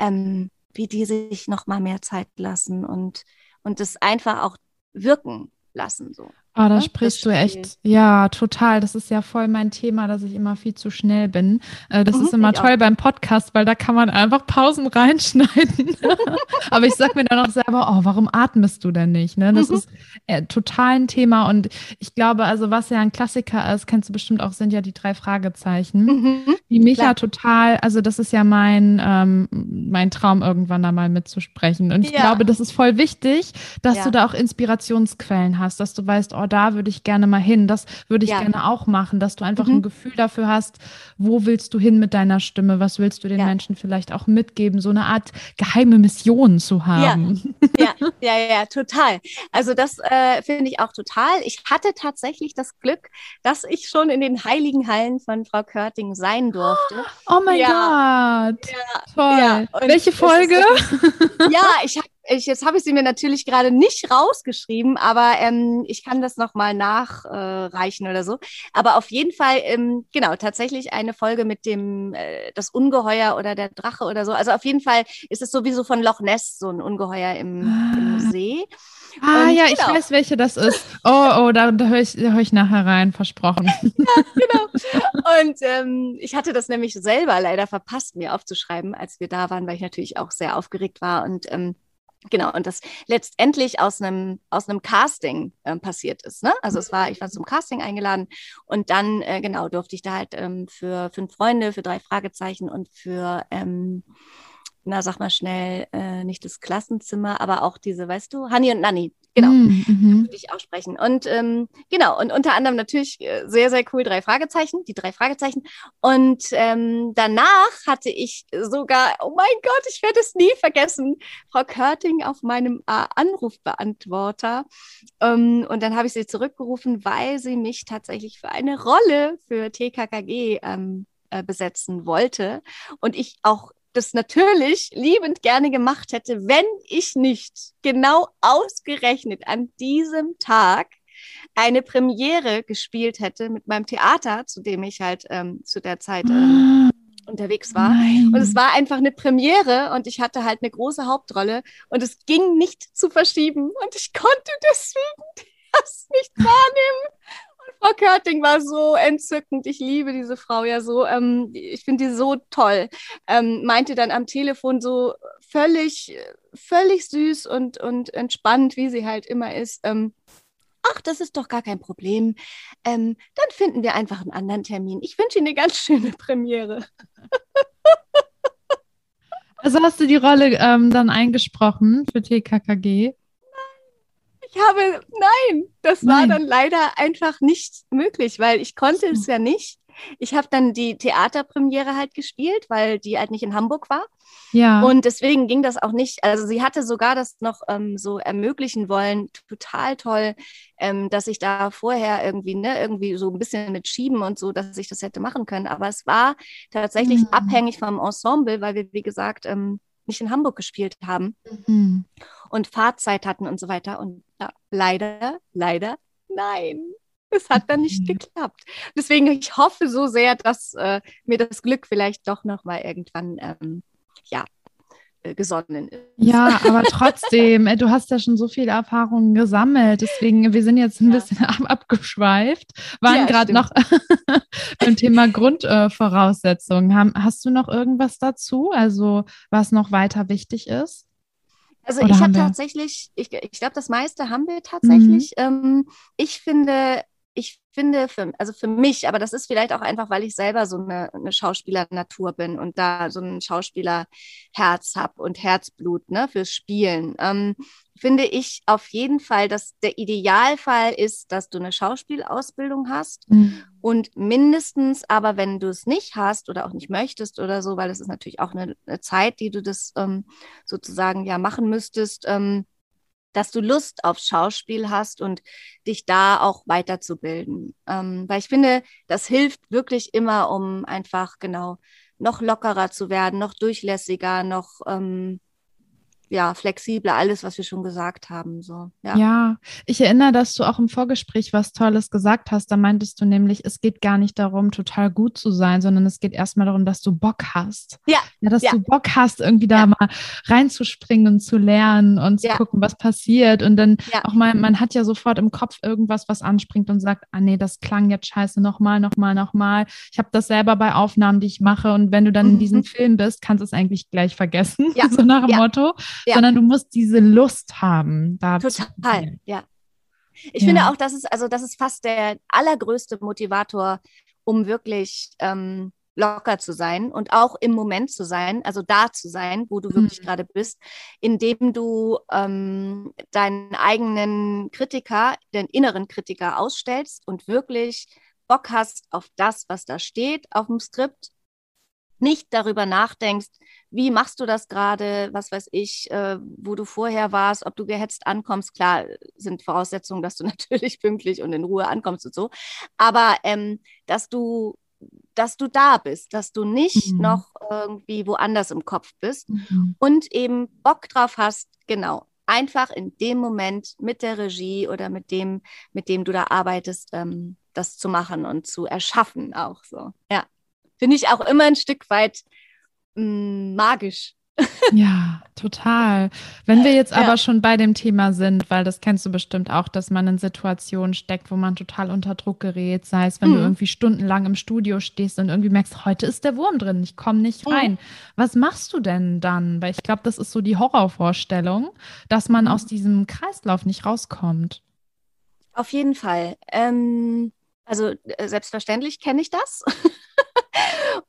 ähm, wie die sich noch mal mehr Zeit lassen und, und das einfach auch wirken lassen. So. Oh, da ne? sprichst du echt, ja, total. Das ist ja voll mein Thema, dass ich immer viel zu schnell bin. Äh, das mhm, ist immer toll auch. beim Podcast, weil da kann man einfach Pausen reinschneiden. Aber ich sag mir dann auch selber, oh, warum atmest du denn nicht? Ne? Das mhm. ist äh, total ein Thema. Und ich glaube, also was ja ein Klassiker ist, kennst du bestimmt auch, sind ja die drei Fragezeichen. Mhm, die mich ja total, also das ist ja mein, ähm, mein Traum, irgendwann da mal mitzusprechen. Und ich ja. glaube, das ist voll wichtig, dass ja. du da auch Inspirationsquellen hast, dass du weißt, oh, oh, da würde ich gerne mal hin, das würde ich ja. gerne auch machen, dass du einfach mhm. ein Gefühl dafür hast, wo willst du hin mit deiner Stimme, was willst du den ja. Menschen vielleicht auch mitgeben, so eine Art geheime Mission zu haben. Ja, ja, ja, ja total. Also das äh, finde ich auch total. Ich hatte tatsächlich das Glück, dass ich schon in den heiligen Hallen von Frau Körting sein durfte. Oh mein. Gott. Ja, Toll. Welche Folge? ja, ich habe ich, jetzt habe ich sie mir natürlich gerade nicht rausgeschrieben, aber ähm, ich kann das nochmal nachreichen äh, oder so. Aber auf jeden Fall, ähm, genau, tatsächlich eine Folge mit dem, äh, das Ungeheuer oder der Drache oder so. Also auf jeden Fall ist es sowieso von Loch Ness, so ein Ungeheuer im, ah. im See. Ah und ja, genau. ich weiß, welche das ist. Oh, oh, da, da höre ich, hör ich nachher rein, versprochen. ja, genau. Und ähm, ich hatte das nämlich selber leider verpasst, mir aufzuschreiben, als wir da waren, weil ich natürlich auch sehr aufgeregt war und ähm, Genau, und das letztendlich aus einem, aus einem Casting äh, passiert ist. Ne? Also es war, ich war zum Casting eingeladen und dann, äh, genau, durfte ich da halt ähm, für fünf Freunde, für drei Fragezeichen und für, ähm, na, sag mal schnell, äh, nicht das Klassenzimmer, aber auch diese, weißt du, Honey und Nanny, Genau, mm, mhm. würde ich aussprechen. Und ähm, genau, und unter anderem natürlich äh, sehr, sehr cool, drei Fragezeichen, die drei Fragezeichen. Und ähm, danach hatte ich sogar, oh mein Gott, ich werde es nie vergessen, Frau Körting auf meinem äh, Anrufbeantworter. Ähm, und dann habe ich sie zurückgerufen, weil sie mich tatsächlich für eine Rolle für TKKG ähm, äh, besetzen wollte. Und ich auch das natürlich liebend gerne gemacht hätte, wenn ich nicht genau ausgerechnet an diesem Tag eine Premiere gespielt hätte mit meinem Theater, zu dem ich halt ähm, zu der Zeit ähm, ah, unterwegs war. Nein. Und es war einfach eine Premiere und ich hatte halt eine große Hauptrolle und es ging nicht zu verschieben und ich konnte deswegen das nicht wahrnehmen. Frau Körting war so entzückend. Ich liebe diese Frau ja so. Ähm, ich finde die so toll. Ähm, meinte dann am Telefon so völlig, völlig süß und, und entspannt, wie sie halt immer ist. Ähm, ach, das ist doch gar kein Problem. Ähm, dann finden wir einfach einen anderen Termin. Ich wünsche Ihnen eine ganz schöne Premiere. Also hast du die Rolle ähm, dann eingesprochen für TKKG? Ich habe, nein, das nein. war dann leider einfach nicht möglich, weil ich konnte es ja nicht. Ich habe dann die Theaterpremiere halt gespielt, weil die halt nicht in Hamburg war. Ja. Und deswegen ging das auch nicht. Also sie hatte sogar das noch ähm, so ermöglichen wollen, total toll, ähm, dass ich da vorher irgendwie, ne, irgendwie so ein bisschen mit schieben und so, dass ich das hätte machen können. Aber es war tatsächlich mhm. abhängig vom Ensemble, weil wir, wie gesagt, ähm, nicht in Hamburg gespielt haben mhm. Und Fahrzeit hatten und so weiter. Und ja, leider, leider, nein. Es hat dann nicht mhm. geklappt. Deswegen, ich hoffe so sehr, dass äh, mir das Glück vielleicht doch noch mal irgendwann ähm, ja, äh, gesonnen ist. Ja, aber trotzdem, äh, du hast ja schon so viele Erfahrungen gesammelt. Deswegen, wir sind jetzt ein ja. bisschen ab abgeschweift, waren ja, gerade noch beim Thema Grundvoraussetzungen. hast du noch irgendwas dazu? Also, was noch weiter wichtig ist? Also Oder ich habe tatsächlich, ich, ich glaube, das meiste haben wir tatsächlich. Mhm. Ähm, ich finde, ich finde, für, also für mich, aber das ist vielleicht auch einfach, weil ich selber so eine, eine Schauspieler-Natur bin und da so ein Schauspieler-Herz habe und Herzblut ne, fürs Spielen, ähm, finde ich auf jeden Fall, dass der Idealfall ist, dass du eine Schauspielausbildung hast mhm. und mindestens, aber wenn du es nicht hast oder auch nicht möchtest oder so, weil es ist natürlich auch eine, eine Zeit, die du das ähm, sozusagen ja machen müsstest, ähm, dass du Lust auf Schauspiel hast und dich da auch weiterzubilden. Ähm, weil ich finde, das hilft wirklich immer, um einfach genau noch lockerer zu werden, noch durchlässiger, noch ähm, ja, flexibler, alles, was wir schon gesagt haben. So, ja. ja, ich erinnere, dass du auch im Vorgespräch was Tolles gesagt hast. Da meintest du nämlich, es geht gar nicht darum, total gut zu sein, sondern es geht erstmal darum, dass du Bock hast. Ja. ja dass ja. du Bock hast, irgendwie da ja. mal reinzuspringen und zu lernen und zu gucken, was passiert. Und dann auch mal, man hat ja sofort im Kopf irgendwas, was anspringt und sagt, ah nee, das klang jetzt scheiße, nochmal, nochmal, nochmal. Ich habe das selber bei Aufnahmen, die ich mache. Und wenn du dann mhm. in diesem Film bist, kannst du es eigentlich gleich vergessen. so nach dem Motto ja. sondern du musst diese Lust haben. Da Total, ja. Ich ja. finde auch, das ist, also das ist fast der allergrößte Motivator, um wirklich ähm, locker zu sein und auch im Moment zu sein, also da zu sein, wo du mhm. wirklich gerade bist, indem du ähm, deinen eigenen Kritiker, den inneren Kritiker ausstellst und wirklich Bock hast auf das, was da steht auf dem Skript, nicht darüber nachdenkst, wie machst du das gerade, was weiß ich, äh, wo du vorher warst, ob du gehetzt ankommst. Klar sind Voraussetzungen, dass du natürlich pünktlich und in Ruhe ankommst und so, aber ähm, dass du dass du da bist, dass du nicht mhm. noch irgendwie woanders im Kopf bist mhm. und eben Bock drauf hast, genau, einfach in dem Moment mit der Regie oder mit dem, mit dem du da arbeitest, ähm, das zu machen und zu erschaffen auch so. Ja, finde ich auch immer ein Stück weit mh, mm, magisch. Ja, total. Wenn wir jetzt aber ja. schon bei dem Thema sind, weil das kennst du bestimmt auch, dass man in Situationen steckt, wo man total unter Druck gerät, sei es, wenn mhm. du irgendwie stundenlang im Studio stehst und irgendwie merkst, heute ist der Wurm drin, ich komme nicht rein. Mhm. Was machst du denn dann? Weil ich glaube, das ist so die Horrorvorstellung, dass man mhm. aus diesem Kreislauf nicht rauskommt. Auf jeden Fall. Ähm, also äh, selbstverständlich kenne ich das.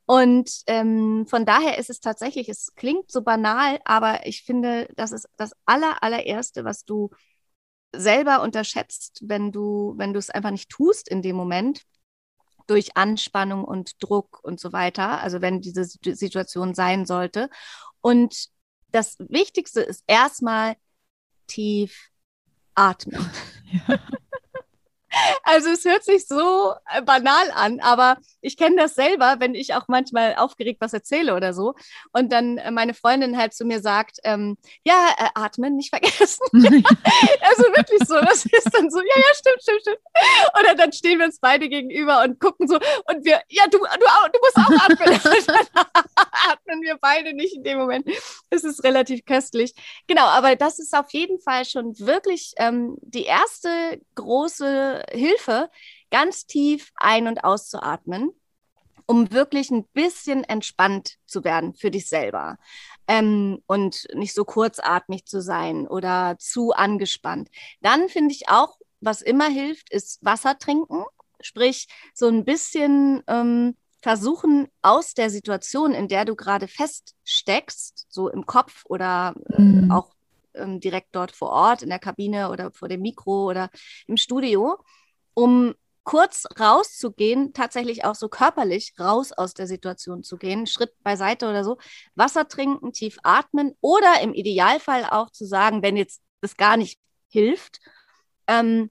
Und ähm, von daher ist es tatsächlich, es klingt so banal, aber ich finde, das ist das aller, allererste, was du selber unterschätzt, wenn du, wenn du es einfach nicht tust in dem Moment durch Anspannung und Druck und so weiter, also wenn diese Situation sein sollte. Und das Wichtigste ist erstmal tief atmen. Ja. Also es hört sich so äh, banal an, aber ich kenne das selber, wenn ich auch manchmal aufgeregt was erzähle oder so und dann äh, meine Freundin halt zu mir sagt, ähm, ja, äh, atmen nicht vergessen. also wirklich so, das ist dann so, ja, ja, stimmt, stimmt, stimmt. Oder dann stehen wir uns beide gegenüber und gucken so und wir, ja, du, du, du musst auch atmen. atmen wir beide nicht in dem Moment. Das ist relativ köstlich. Genau, aber das ist auf jeden Fall schon wirklich ähm, die erste große Hilfe, ganz tief ein- und auszuatmen, um wirklich ein bisschen entspannt zu werden für dich selber ähm, und nicht so kurzatmig zu sein oder zu angespannt. Dann finde ich auch, was immer hilft, ist Wasser trinken, sprich so ein bisschen ähm, versuchen, aus der Situation, in der du gerade feststeckst, so im Kopf oder äh, mhm. auch ähm, direkt dort vor Ort in der Kabine oder vor dem Mikro oder im Studio, um kurz rauszugehen, tatsächlich auch so körperlich raus aus der Situation zu gehen, Schritt beiseite oder so, Wasser trinken, tief atmen oder im Idealfall auch zu sagen, wenn jetzt das gar nicht hilft, ähm,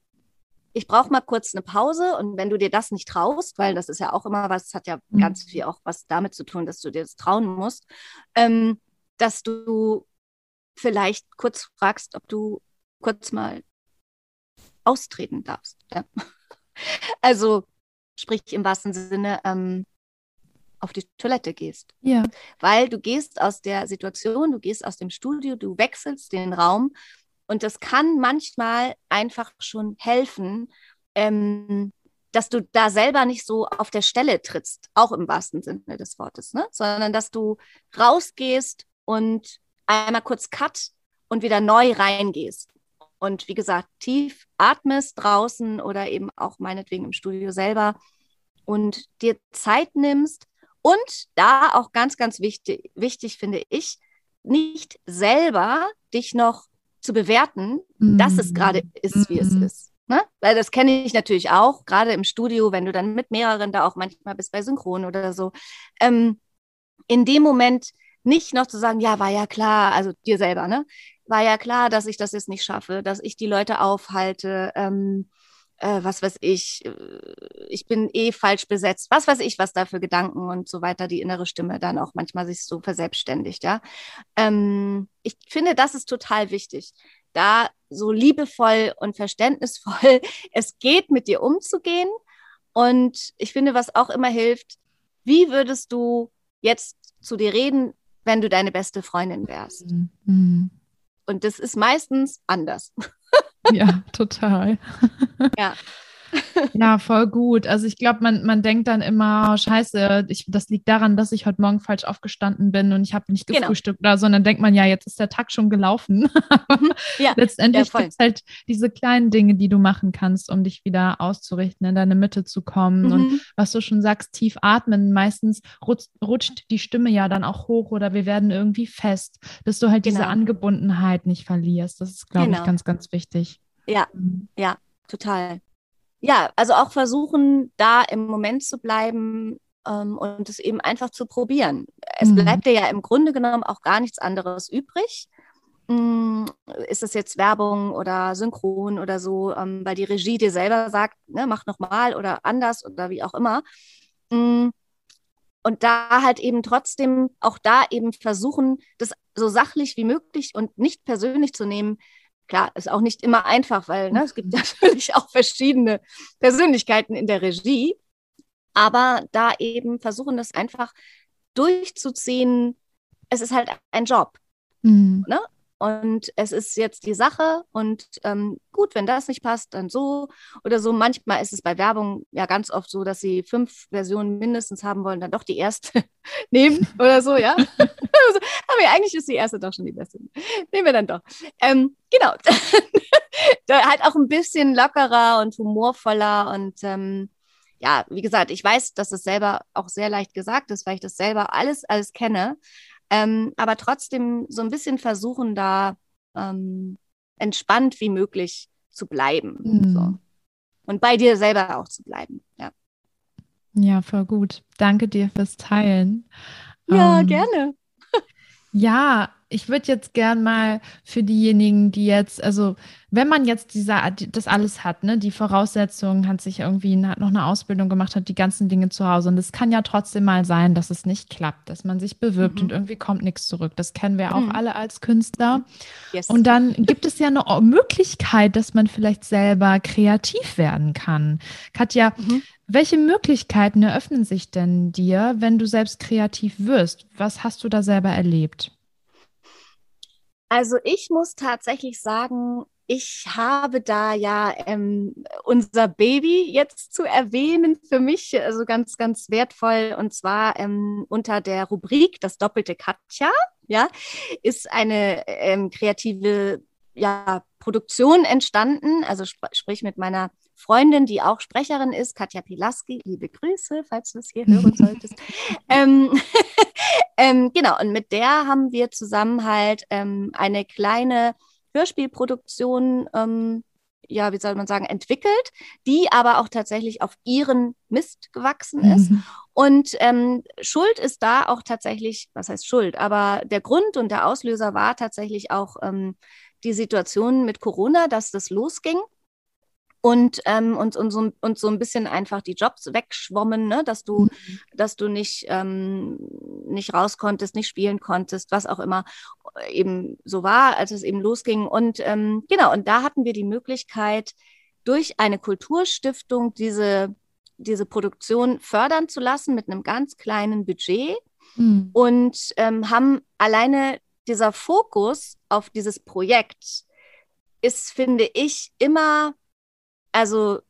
ich brauche mal kurz eine Pause und wenn du dir das nicht traust, weil das ist ja auch immer was, hat ja mhm. ganz viel auch was damit zu tun, dass du dir das trauen musst, ähm, dass du vielleicht kurz fragst, ob du kurz mal austreten darfst. Ja. Also sprich im wahrsten Sinne ähm, auf die Toilette gehst. Ja. Weil du gehst aus der Situation, du gehst aus dem Studio, du wechselst den Raum und das kann manchmal einfach schon helfen, ähm, dass du da selber nicht so auf der Stelle trittst, auch im wahrsten Sinne des Wortes, ne? sondern dass du rausgehst und einmal kurz cut und wieder neu reingehst. Und wie gesagt, tief atmest draußen oder eben auch meinetwegen im Studio selber und dir Zeit nimmst. Und da auch ganz, ganz wichtig, wichtig finde ich, nicht selber dich noch zu bewerten, mm. dass es gerade ist, wie mm. es ist. Ne? Weil das kenne ich natürlich auch, gerade im Studio, wenn du dann mit mehreren da auch manchmal bist bei Synchron oder so. Ähm, in dem Moment nicht noch zu sagen, ja, war ja klar, also dir selber, ne? War ja klar, dass ich das jetzt nicht schaffe, dass ich die Leute aufhalte, ähm, äh, was weiß ich, äh, ich bin eh falsch besetzt, was weiß ich, was da für Gedanken und so weiter, die innere Stimme dann auch manchmal sich so verselbstständigt, ja. Ähm, ich finde, das ist total wichtig, da so liebevoll und verständnisvoll es geht, mit dir umzugehen. Und ich finde, was auch immer hilft, wie würdest du jetzt zu dir reden, wenn du deine beste Freundin wärst. Mhm. Und das ist meistens anders. Ja, total. Ja. Ja, voll gut. Also ich glaube, man, man denkt dann immer, oh, scheiße, ich, das liegt daran, dass ich heute Morgen falsch aufgestanden bin und ich habe nicht genau. gefrühstückt genau. oder so. Und dann denkt man, ja, jetzt ist der Tag schon gelaufen. Mhm. ja, Letztendlich ja, gibt es halt diese kleinen Dinge, die du machen kannst, um dich wieder auszurichten, in deine Mitte zu kommen. Mhm. Und was du schon sagst, tief atmen. Meistens rutscht, rutscht, die Stimme ja dann auch hoch oder wir werden irgendwie fest, dass du halt genau. diese Angebundenheit nicht verlierst. Das ist, glaube genau. ich, ganz, ganz wichtig. Ja, mhm. ja, total ja, also auch versuchen, da im Moment zu bleiben ähm, und es eben einfach zu probieren. Es mhm. bleibt dir ja im Grunde genommen auch gar nichts anderes übrig. Ähm, ist das jetzt Werbung oder Synchron oder so, ähm, weil die Regie dir selber sagt, ne, mach nochmal oder anders oder wie auch immer. Ähm, und da halt eben trotzdem auch da eben versuchen, das so sachlich wie möglich und nicht persönlich zu nehmen, Klar, ist auch nicht immer einfach, weil ne, es gibt natürlich auch verschiedene Persönlichkeiten in der Regie. Aber da eben versuchen, das einfach durchzuziehen. Es ist halt ein Job. Mhm. Ne? Und es ist jetzt die Sache und ähm, gut, wenn das nicht passt, dann so oder so. Manchmal ist es bei Werbung ja ganz oft so, dass sie fünf Versionen mindestens haben wollen, dann doch die erste nehmen oder so, ja. also, aber eigentlich ist die erste doch schon die beste. Nehmen wir dann doch. Ähm, genau. halt auch ein bisschen lockerer und humorvoller und ähm, ja, wie gesagt, ich weiß, dass es selber auch sehr leicht gesagt ist, weil ich das selber alles, alles kenne. Ähm, aber trotzdem so ein bisschen versuchen, da ähm, entspannt wie möglich zu bleiben. Mhm. So. Und bei dir selber auch zu bleiben. Ja. Ja, voll gut. Danke dir fürs Teilen. Ja, ähm, gerne. Ja, ich würde jetzt gern mal für diejenigen, die jetzt, also wenn man jetzt dieser, das alles hat, ne, die Voraussetzungen, hat sich irgendwie, hat noch eine Ausbildung gemacht, hat die ganzen Dinge zu Hause und es kann ja trotzdem mal sein, dass es nicht klappt, dass man sich bewirbt mhm. und irgendwie kommt nichts zurück. Das kennen wir auch mhm. alle als Künstler. Yes. Und dann gibt es ja eine Möglichkeit, dass man vielleicht selber kreativ werden kann. Katja, mhm. welche Möglichkeiten eröffnen sich denn dir, wenn du selbst kreativ wirst? Was hast du da selber erlebt? Also ich muss tatsächlich sagen, ich habe da ja ähm, unser Baby jetzt zu erwähnen, für mich also ganz, ganz wertvoll. Und zwar ähm, unter der Rubrik Das doppelte Katja, ja, ist eine ähm, kreative ja, Produktion entstanden, also sp sprich mit meiner Freundin, die auch Sprecherin ist, Katja Pilaski. Liebe Grüße, falls du es hier hören solltest. ähm, ähm, genau, und mit der haben wir zusammen halt ähm, eine kleine Hörspielproduktion, ähm, ja, wie soll man sagen, entwickelt, die aber auch tatsächlich auf ihren Mist gewachsen ist. Mhm. Und ähm, Schuld ist da auch tatsächlich, was heißt Schuld, aber der Grund und der Auslöser war tatsächlich auch ähm, die Situation mit Corona, dass das losging und, ähm, und, und, so, und so ein bisschen einfach die Jobs wegschwommen, ne? dass du, mhm. dass du nicht, ähm, nicht raus konntest, nicht spielen konntest, was auch immer eben so war, als es eben losging. Und ähm, genau, und da hatten wir die Möglichkeit, durch eine Kulturstiftung diese, diese Produktion fördern zu lassen mit einem ganz kleinen Budget mhm. und ähm, haben alleine dieser Fokus auf dieses Projekt ist, finde ich, immer also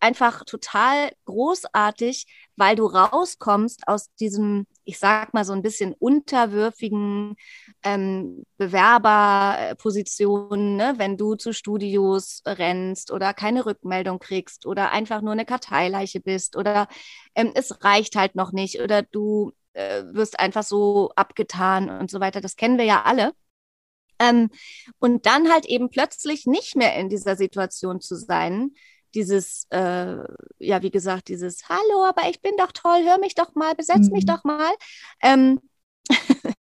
einfach total großartig, weil du rauskommst aus diesem, ich sag mal so ein bisschen unterwürfigen ähm, Bewerberpositionen, ne? wenn du zu Studios rennst oder keine Rückmeldung kriegst oder einfach nur eine Karteileiche bist oder ähm, es reicht halt noch nicht oder du äh, wirst einfach so abgetan und so weiter. Das kennen wir ja alle. Ähm, und dann halt eben plötzlich nicht mehr in dieser Situation zu sein, dieses, äh, ja, wie gesagt, dieses Hallo, aber ich bin doch toll, hör mich doch mal, besetz mhm. mich doch mal, ähm,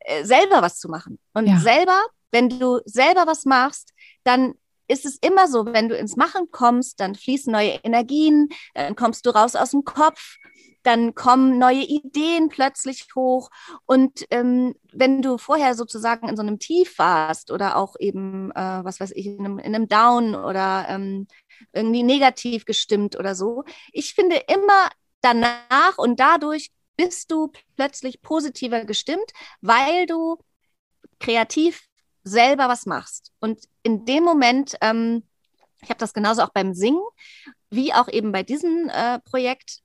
äh, selber was zu machen. Und ja. selber, wenn du selber was machst, dann ist es immer so, wenn du ins Machen kommst, dann fließen neue Energien, dann kommst du raus aus dem Kopf dann kommen neue Ideen plötzlich hoch. Und ähm, wenn du vorher sozusagen in so einem Tief warst oder auch eben, äh, was weiß ich, in einem, in einem Down oder ähm, irgendwie negativ gestimmt oder so, ich finde immer danach und dadurch bist du plötzlich positiver gestimmt, weil du kreativ selber was machst. Und in dem Moment, ähm, ich habe das genauso auch beim Singen, wie auch eben bei diesem äh, Projekt,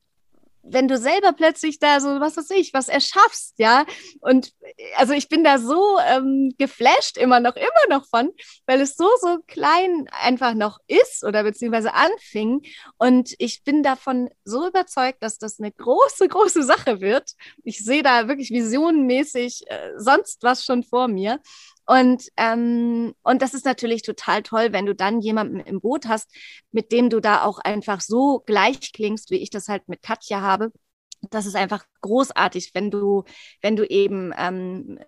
wenn du selber plötzlich da so, was weiß ich, was erschaffst, ja. Und also ich bin da so ähm, geflasht immer noch, immer noch von, weil es so, so klein einfach noch ist oder beziehungsweise anfing. Und ich bin davon so überzeugt, dass das eine große, große Sache wird. Ich sehe da wirklich visionenmäßig äh, sonst was schon vor mir. Und, ähm, und das ist natürlich total toll, wenn du dann jemanden im Boot hast, mit dem du da auch einfach so gleich klingst, wie ich das halt mit Katja habe. Das ist einfach großartig, wenn du, wenn du eben ähm,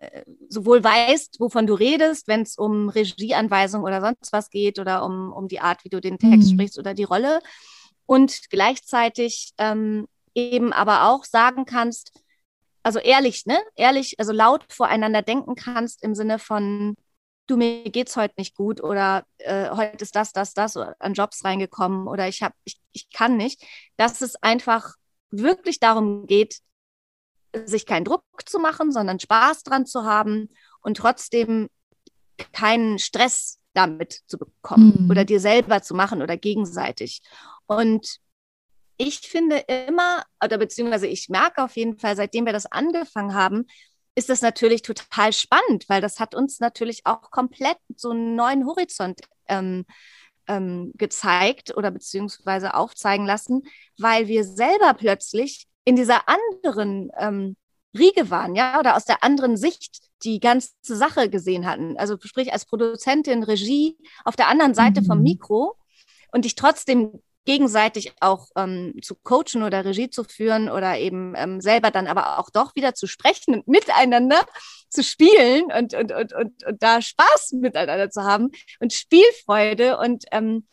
sowohl weißt, wovon du redest, wenn es um Regieanweisung oder sonst was geht oder um, um die Art, wie du den Text mhm. sprichst oder die Rolle und gleichzeitig ähm, eben aber auch sagen kannst, also ehrlich, ne? Ehrlich, also laut voreinander denken kannst im Sinne von, du, mir geht's heute nicht gut oder äh, heute ist das, das, das an Jobs reingekommen oder ich habe, ich, ich kann nicht, dass es einfach wirklich darum geht, sich keinen Druck zu machen, sondern Spaß dran zu haben und trotzdem keinen Stress damit zu bekommen mhm. oder dir selber zu machen oder gegenseitig. Und ich finde immer, oder beziehungsweise ich merke auf jeden Fall, seitdem wir das angefangen haben, ist das natürlich total spannend, weil das hat uns natürlich auch komplett so einen neuen Horizont ähm, ähm, gezeigt oder beziehungsweise aufzeigen lassen, weil wir selber plötzlich in dieser anderen ähm, Riege waren, ja, oder aus der anderen Sicht die ganze Sache gesehen hatten. Also sprich als Produzentin, Regie auf der anderen Seite mhm. vom Mikro und ich trotzdem gegenseitig auch ähm, zu coachen oder Regie zu führen oder eben ähm, selber dann aber auch doch wieder zu sprechen und miteinander zu spielen und, und, und, und, und da Spaß miteinander zu haben und Spielfreude und ähm,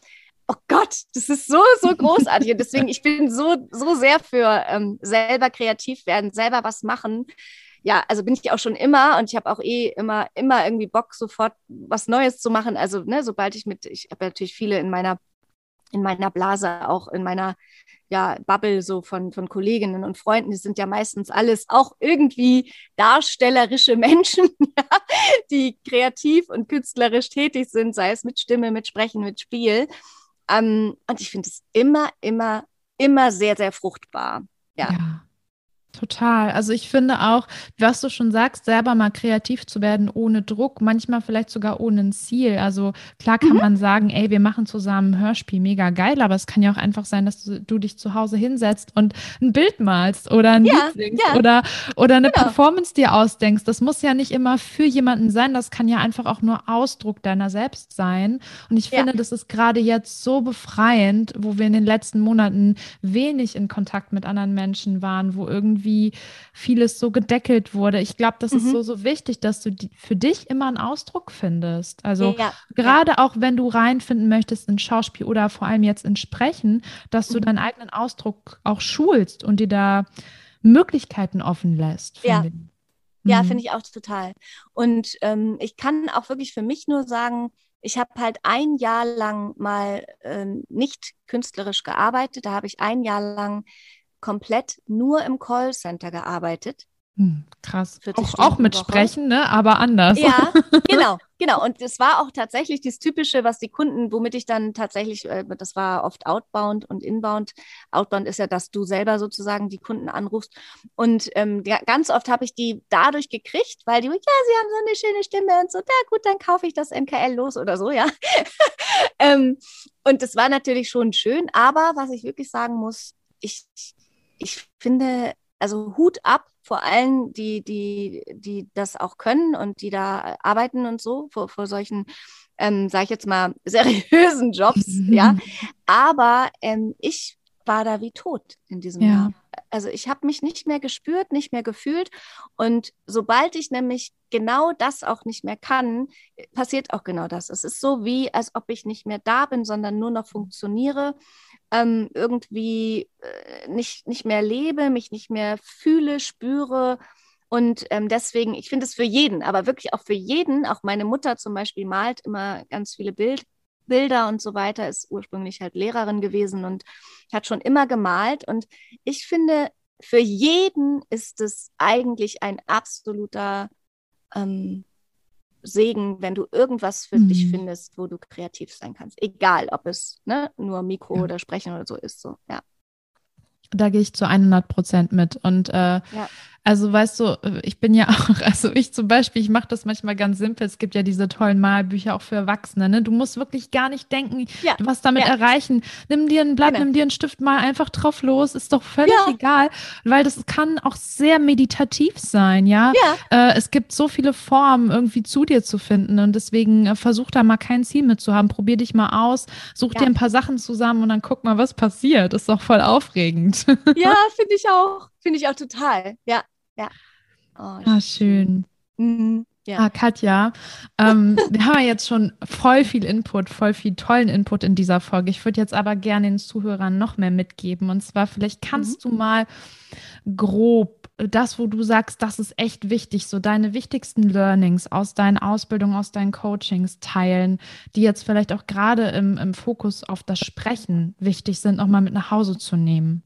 oh Gott, das ist so, so großartig. Und deswegen, ich bin so, so sehr für ähm, selber kreativ werden, selber was machen. Ja, also bin ich auch schon immer und ich habe auch eh immer, immer irgendwie Bock, sofort was Neues zu machen. Also, ne, sobald ich mit, ich habe natürlich viele in meiner in meiner Blase, auch in meiner ja, Bubble so von, von Kolleginnen und Freunden, die sind ja meistens alles auch irgendwie darstellerische Menschen, die kreativ und künstlerisch tätig sind, sei es mit Stimme, mit Sprechen, mit Spiel. Ähm, und ich finde es immer, immer, immer sehr, sehr fruchtbar. ja. ja. Total. Also ich finde auch, was du schon sagst, selber mal kreativ zu werden ohne Druck, manchmal vielleicht sogar ohne ein Ziel. Also klar kann mhm. man sagen, ey, wir machen zusammen ein Hörspiel, mega geil, aber es kann ja auch einfach sein, dass du, du dich zu Hause hinsetzt und ein Bild malst oder ein ja, Lied singst ja. oder, oder eine genau. Performance dir ausdenkst. Das muss ja nicht immer für jemanden sein, das kann ja einfach auch nur Ausdruck deiner selbst sein. Und ich finde, ja. das ist gerade jetzt so befreiend, wo wir in den letzten Monaten wenig in Kontakt mit anderen Menschen waren, wo irgendwie irgendwie vieles so gedeckelt wurde. Ich glaube, das mhm. ist so, so wichtig, dass du die, für dich immer einen Ausdruck findest. Also ja, gerade ja. auch, wenn du reinfinden möchtest in Schauspiel oder vor allem jetzt in Sprechen, dass du mhm. deinen eigenen Ausdruck auch schulst und dir da Möglichkeiten offen lässt. Ja. Ja, mhm. finde ich auch total. Und ähm, ich kann auch wirklich für mich nur sagen, ich habe halt ein Jahr lang mal äh, nicht künstlerisch gearbeitet. Da habe ich ein Jahr lang komplett nur im Callcenter gearbeitet. Hm, krass. Auch, auch, mit Woche. Sprechen, ne? aber anders. Ja, genau, genau. Und es war auch tatsächlich das Typische, was die Kunden, womit ich dann tatsächlich, äh, das war oft Outbound und Inbound. Outbound ist ja, dass du selber sozusagen die Kunden anrufst. Und ähm, ganz oft habe ich die dadurch gekriegt, weil die, ja, sie haben so eine schöne Stimme und so, ja gut, dann kaufe ich das MKL los oder so, ja. ähm, und das war natürlich schon schön, aber was ich wirklich sagen muss, ich ich finde, also Hut ab vor allen, die, die, die das auch können und die da arbeiten und so, vor, vor solchen, ähm, sage ich jetzt mal, seriösen Jobs, ja. Aber ähm, ich war da wie tot in diesem ja. Jahr. Also ich habe mich nicht mehr gespürt, nicht mehr gefühlt. Und sobald ich nämlich genau das auch nicht mehr kann, passiert auch genau das. Es ist so wie, als ob ich nicht mehr da bin, sondern nur noch funktioniere ähm, irgendwie äh, nicht, nicht mehr lebe, mich nicht mehr fühle, spüre. Und ähm, deswegen, ich finde es für jeden, aber wirklich auch für jeden, auch meine Mutter zum Beispiel malt immer ganz viele Bild, Bilder und so weiter, ist ursprünglich halt Lehrerin gewesen und hat schon immer gemalt. Und ich finde, für jeden ist es eigentlich ein absoluter ähm, Segen, wenn du irgendwas für mhm. dich findest, wo du kreativ sein kannst. Egal, ob es ne, nur Mikro ja. oder Sprechen oder so ist. So, ja. Da gehe ich zu 100 Prozent mit. Und äh, ja. Also weißt du, ich bin ja auch, also ich zum Beispiel, ich mache das manchmal ganz simpel. Es gibt ja diese tollen Malbücher auch für Erwachsene. Ne? Du musst wirklich gar nicht denken, ja. was damit ja. erreichen. Nimm dir ein Blatt, genau. nimm dir einen Stift, mal einfach drauf los. Ist doch völlig ja. egal, weil das kann auch sehr meditativ sein. Ja, äh, es gibt so viele Formen, irgendwie zu dir zu finden und deswegen äh, versuch da mal kein Ziel mit zu haben. Probier dich mal aus, such dir ein paar Sachen zusammen und dann guck mal, was passiert. Ist doch voll aufregend. Ja, finde ich auch. Finde ich auch total. Ja, ja. Oh, ah, schön. Mhm. Ja. Ah, Katja, ähm, wir haben ja jetzt schon voll viel Input, voll viel tollen Input in dieser Folge. Ich würde jetzt aber gerne den Zuhörern noch mehr mitgeben. Und zwar, vielleicht kannst mhm. du mal grob das, wo du sagst, das ist echt wichtig, so deine wichtigsten Learnings aus deinen Ausbildungen, aus deinen Coachings teilen, die jetzt vielleicht auch gerade im, im Fokus auf das Sprechen wichtig sind, nochmal mit nach Hause zu nehmen.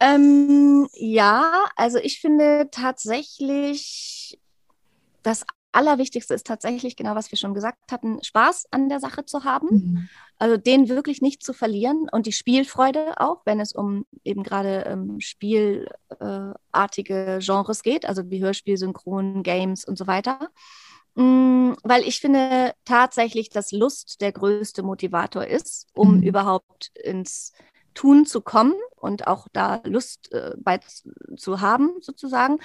Ähm, ja, also ich finde tatsächlich, das Allerwichtigste ist tatsächlich genau, was wir schon gesagt hatten, Spaß an der Sache zu haben. Mhm. Also den wirklich nicht zu verlieren und die Spielfreude auch, wenn es um eben gerade ähm, spielartige Genres geht, also wie Hörspiel, Synchron, Games und so weiter. Mm, weil ich finde tatsächlich, dass Lust der größte Motivator ist, um mhm. überhaupt ins Tun zu kommen und auch da Lust äh, bei zu haben, sozusagen,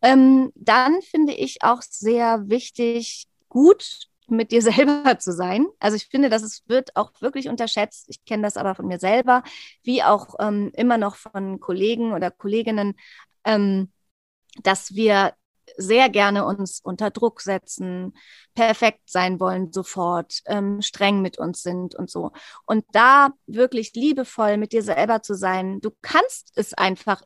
ähm, dann finde ich auch sehr wichtig, gut mit dir selber zu sein. Also ich finde, dass es wird auch wirklich unterschätzt. Ich kenne das aber von mir selber, wie auch ähm, immer noch von Kollegen oder Kolleginnen, ähm, dass wir sehr gerne uns unter Druck setzen, perfekt sein wollen sofort, ähm, streng mit uns sind und so. Und da wirklich liebevoll mit dir selber zu sein, du kannst es einfach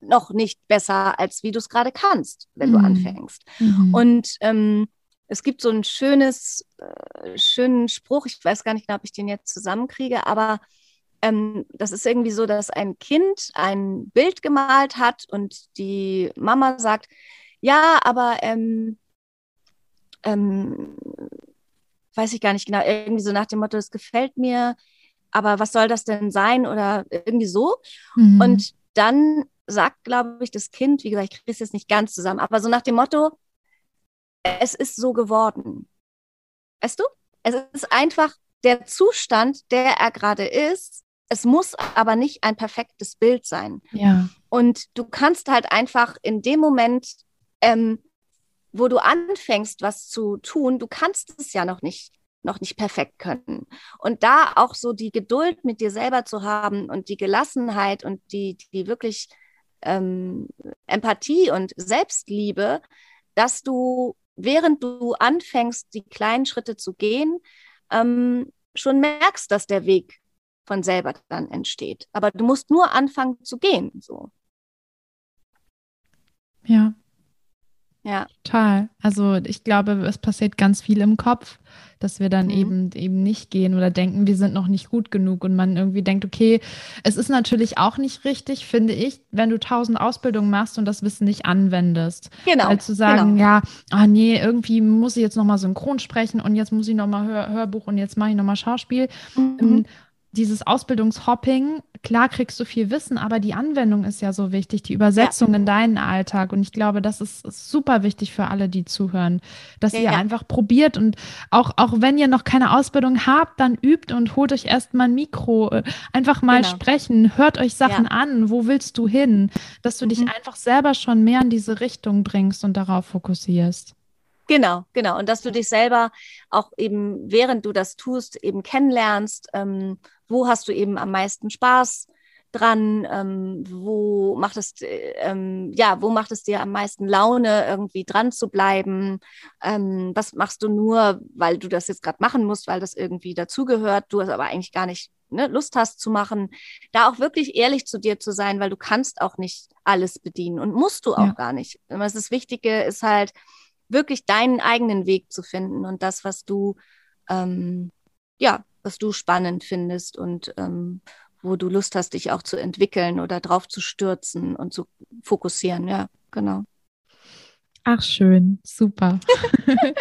noch nicht besser, als wie du es gerade kannst, wenn mhm. du anfängst. Mhm. Und ähm, es gibt so ein schönes, äh, schönen Spruch, ich weiß gar nicht, ob ich den jetzt zusammenkriege, aber ähm, das ist irgendwie so, dass ein Kind ein Bild gemalt hat und die Mama sagt, ja, aber ähm, ähm, weiß ich gar nicht genau, irgendwie so nach dem Motto, es gefällt mir, aber was soll das denn sein oder irgendwie so. Mhm. Und dann sagt, glaube ich, das Kind, wie gesagt, ich kriege es jetzt nicht ganz zusammen, aber so nach dem Motto, es ist so geworden. Weißt du? Es ist einfach der Zustand, der er gerade ist. Es muss aber nicht ein perfektes Bild sein. Ja. Und du kannst halt einfach in dem Moment, ähm, wo du anfängst, was zu tun, du kannst es ja noch nicht noch nicht perfekt können. Und da auch so die Geduld mit dir selber zu haben und die Gelassenheit und die, die wirklich ähm, Empathie und Selbstliebe, dass du während du anfängst, die kleinen Schritte zu gehen, ähm, schon merkst, dass der Weg von selber dann entsteht. Aber du musst nur anfangen zu gehen. So. Ja, ja. Total. Also ich glaube, es passiert ganz viel im Kopf, dass wir dann mhm. eben eben nicht gehen oder denken, wir sind noch nicht gut genug und man irgendwie denkt, okay, es ist natürlich auch nicht richtig, finde ich, wenn du tausend Ausbildungen machst und das Wissen nicht anwendest. Genau. Weil zu sagen, genau. ja, ah nee, irgendwie muss ich jetzt nochmal synchron sprechen und jetzt muss ich nochmal Hör Hörbuch und jetzt mache ich nochmal Schauspiel. Mhm. Dieses Ausbildungshopping, klar kriegst du viel Wissen, aber die Anwendung ist ja so wichtig, die Übersetzung ja. in deinen Alltag. Und ich glaube, das ist, super wichtig für alle, die zuhören, dass ja, ihr ja. einfach probiert und auch, auch wenn ihr noch keine Ausbildung habt, dann übt und holt euch erstmal ein Mikro, äh, einfach mal genau. sprechen, hört euch Sachen an, wo willst du hin, dass du mhm. dich einfach selber schon mehr in diese Richtung bringst und darauf fokussierst. Genau, genau. Und dass du dich selber auch eben, während du das tust, eben kennenlernst, ähm, wo hast du eben am meisten Spaß dran, ähm, wo macht es, ähm, ja, wo macht es dir am meisten Laune, irgendwie dran zu bleiben? Ähm, was machst du nur, weil du das jetzt gerade machen musst, weil das irgendwie dazugehört, du es aber eigentlich gar nicht ne, Lust hast zu machen, da auch wirklich ehrlich zu dir zu sein, weil du kannst auch nicht alles bedienen und musst du auch ja. gar nicht. Das Wichtige ist halt, wirklich deinen eigenen Weg zu finden und das, was du, ähm, ja, was du spannend findest und ähm, wo du Lust hast, dich auch zu entwickeln oder drauf zu stürzen und zu fokussieren. Ja, genau. Ach schön, super.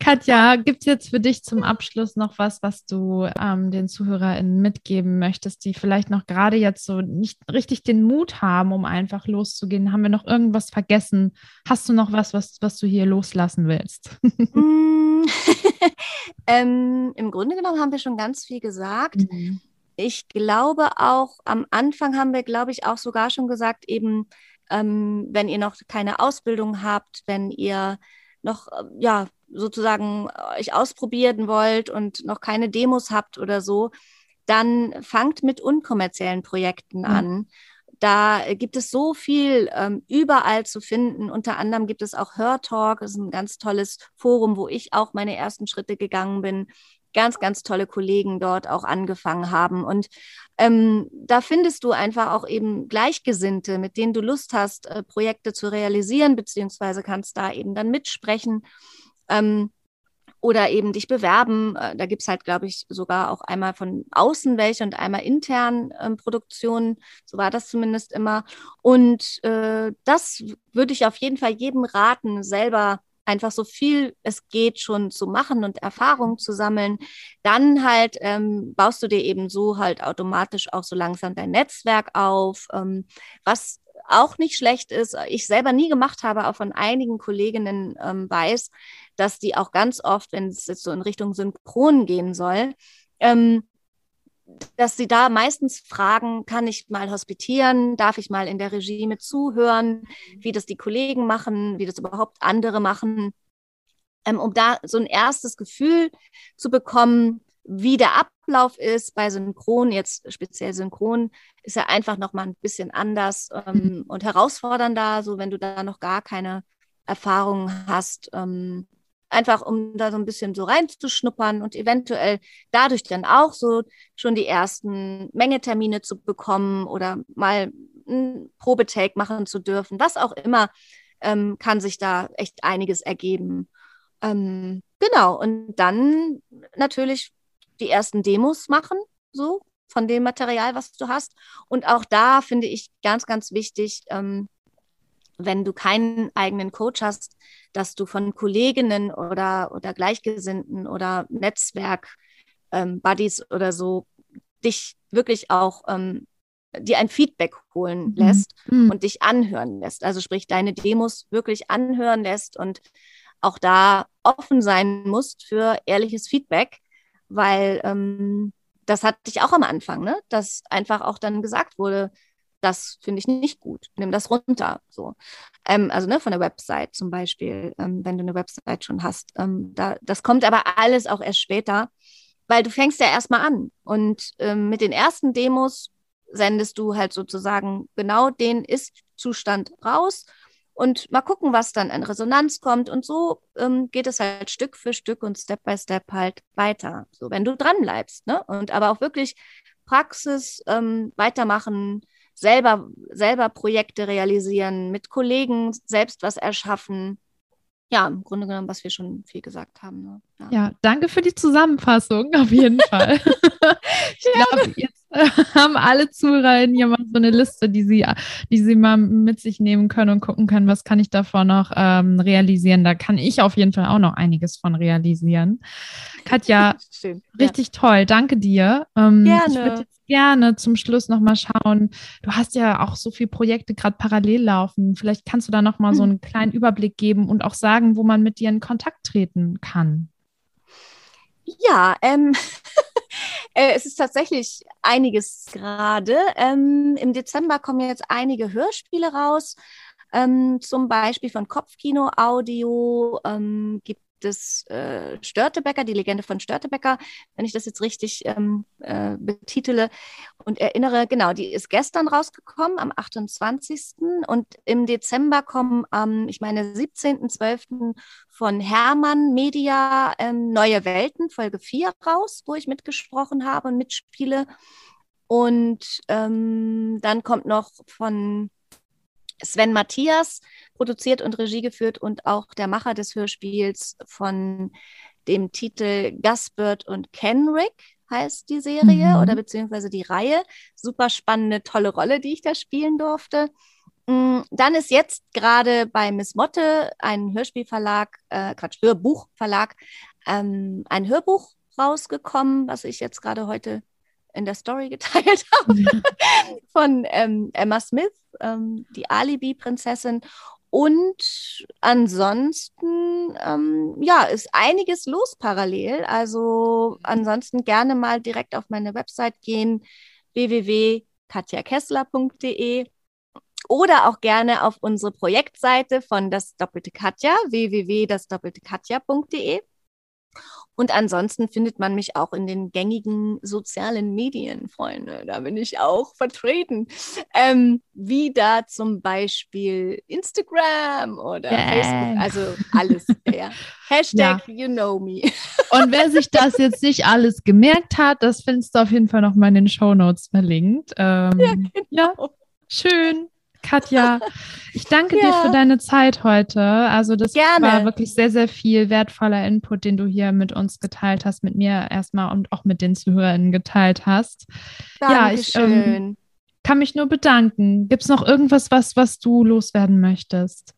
Katja, gibt es jetzt für dich zum Abschluss noch was, was du ähm, den ZuhörerInnen mitgeben möchtest, die vielleicht noch gerade jetzt so nicht richtig den Mut haben, um einfach loszugehen? Haben wir noch irgendwas vergessen? Hast du noch was, was, was du hier loslassen willst? Mm. ähm, Im Grunde genommen haben wir schon ganz viel gesagt. Mhm. Ich glaube auch, am Anfang haben wir, glaube ich, auch sogar schon gesagt, eben, ähm, wenn ihr noch keine Ausbildung habt, wenn ihr noch, äh, ja, sozusagen euch ausprobieren wollt und noch keine Demos habt oder so, dann fangt mit unkommerziellen Projekten mhm. an. Da gibt es so viel ähm, überall zu finden. Unter anderem gibt es auch Hörtalk, das ist ein ganz tolles Forum, wo ich auch meine ersten Schritte gegangen bin ganz, ganz tolle Kollegen dort auch angefangen haben. Und ähm, da findest du einfach auch eben Gleichgesinnte, mit denen du Lust hast, äh, Projekte zu realisieren, beziehungsweise kannst da eben dann mitsprechen. Ähm, oder eben dich bewerben. Äh, da gibt es halt, glaube ich, sogar auch einmal von außen welche und einmal intern ähm, Produktionen. So war das zumindest immer. Und äh, das würde ich auf jeden Fall jedem raten, selber einfach so viel es geht schon zu machen und Erfahrung zu sammeln, dann halt ähm, baust du dir eben so halt automatisch auch so langsam dein Netzwerk auf, ähm, was auch nicht schlecht ist, ich selber nie gemacht habe, auch von einigen Kolleginnen ähm, weiß, dass die auch ganz oft, wenn es jetzt so in Richtung Synchron gehen soll, ähm, dass sie da meistens fragen, kann ich mal hospitieren, darf ich mal in der Regie mit zuhören, wie das die Kollegen machen, wie das überhaupt andere machen, ähm, um da so ein erstes Gefühl zu bekommen, wie der Ablauf ist bei Synchron, jetzt speziell Synchron, ist ja einfach nochmal ein bisschen anders ähm, mhm. und herausfordernder, so wenn du da noch gar keine Erfahrungen hast. Ähm, einfach um da so ein bisschen so reinzuschnuppern und eventuell dadurch dann auch so schon die ersten Mengetermine zu bekommen oder mal ein Probetake machen zu dürfen, was auch immer, ähm, kann sich da echt einiges ergeben. Ähm, genau, und dann natürlich die ersten Demos machen, so von dem Material, was du hast. Und auch da finde ich ganz, ganz wichtig, ähm, wenn du keinen eigenen Coach hast, dass du von Kolleginnen oder, oder Gleichgesinnten oder Netzwerk ähm, Buddies oder so dich wirklich auch ähm, dir ein Feedback holen mhm. lässt mhm. und dich anhören lässt. Also sprich, deine Demos wirklich anhören lässt und auch da offen sein musst für ehrliches Feedback, weil ähm, das hatte ich auch am Anfang, ne? dass einfach auch dann gesagt wurde, das finde ich nicht gut, nimm das runter. So. Ähm, also ne, von der Website zum Beispiel, ähm, wenn du eine Website schon hast. Ähm, da, das kommt aber alles auch erst später, weil du fängst ja erstmal an. Und ähm, mit den ersten Demos sendest du halt sozusagen genau den Ist-Zustand raus und mal gucken, was dann an Resonanz kommt. Und so ähm, geht es halt Stück für Stück und Step by Step halt weiter. So, wenn du dran bleibst, ne? Und aber auch wirklich Praxis ähm, weitermachen, selber, selber Projekte realisieren, mit Kollegen selbst was erschaffen. Ja, im Grunde genommen, was wir schon viel gesagt haben. Ne? Ja. ja. danke für die Zusammenfassung, auf jeden Fall. ich glaube, jetzt haben alle Zuhörer hier mal so eine Liste, die sie, die sie mal mit sich nehmen können und gucken können, was kann ich davon noch ähm, realisieren. Da kann ich auf jeden Fall auch noch einiges von realisieren. Katja, Schön, richtig ja. toll. Danke dir. Ähm, Gerne. Ich würde jetzt gerne zum Schluss nochmal schauen. Du hast ja auch so viele Projekte gerade parallel laufen. Vielleicht kannst du da nochmal so hm. einen kleinen Überblick geben und auch sagen, wo man mit dir in Kontakt treten kann. Ja, ähm, äh, es ist tatsächlich einiges gerade. Ähm, Im Dezember kommen jetzt einige Hörspiele raus. Ähm, zum Beispiel von Kopfkino Audio ähm, gibt des äh, Störtebecker, die Legende von Störtebecker, wenn ich das jetzt richtig ähm, äh, betitele und erinnere, genau, die ist gestern rausgekommen, am 28. Und im Dezember kommen am, ich meine, 17.12. von Hermann Media ähm, Neue Welten, Folge 4 raus, wo ich mitgesprochen habe und mitspiele. Und ähm, dann kommt noch von Sven Matthias produziert und Regie geführt und auch der Macher des Hörspiels von dem Titel Gasbird und Kenrick heißt die Serie mhm. oder beziehungsweise die Reihe. Super spannende, tolle Rolle, die ich da spielen durfte. Mm, dann ist jetzt gerade bei Miss Motte ein Hörspielverlag, äh, Quatsch, Hörbuchverlag, ähm, ein Hörbuch rausgekommen, was ich jetzt gerade heute in der Story geteilt habe, von ähm, Emma Smith, ähm, die Alibi-Prinzessin. Und ansonsten, ähm, ja, ist einiges los parallel. Also ansonsten gerne mal direkt auf meine Website gehen, www.katjakessler.de oder auch gerne auf unsere Projektseite von das Doppelte Katja, www.dasdoppeltekatja.de. Und ansonsten findet man mich auch in den gängigen sozialen Medien, Freunde. Da bin ich auch vertreten. Ähm, wie da zum Beispiel Instagram oder yeah. Facebook, also alles. Ja. Hashtag ja. you know me. Und wer sich das jetzt nicht alles gemerkt hat, das findest du auf jeden Fall nochmal in den Show Notes verlinkt. Ähm, ja, genau. ja, schön. Katja, ich danke ja. dir für deine Zeit heute. Also das Gerne. war wirklich sehr, sehr viel wertvoller Input, den du hier mit uns geteilt hast, mit mir erstmal und auch mit den Zuhörerinnen geteilt hast. Dankeschön. Ja, ich ähm, kann mich nur bedanken. Gibt es noch irgendwas, was, was du loswerden möchtest?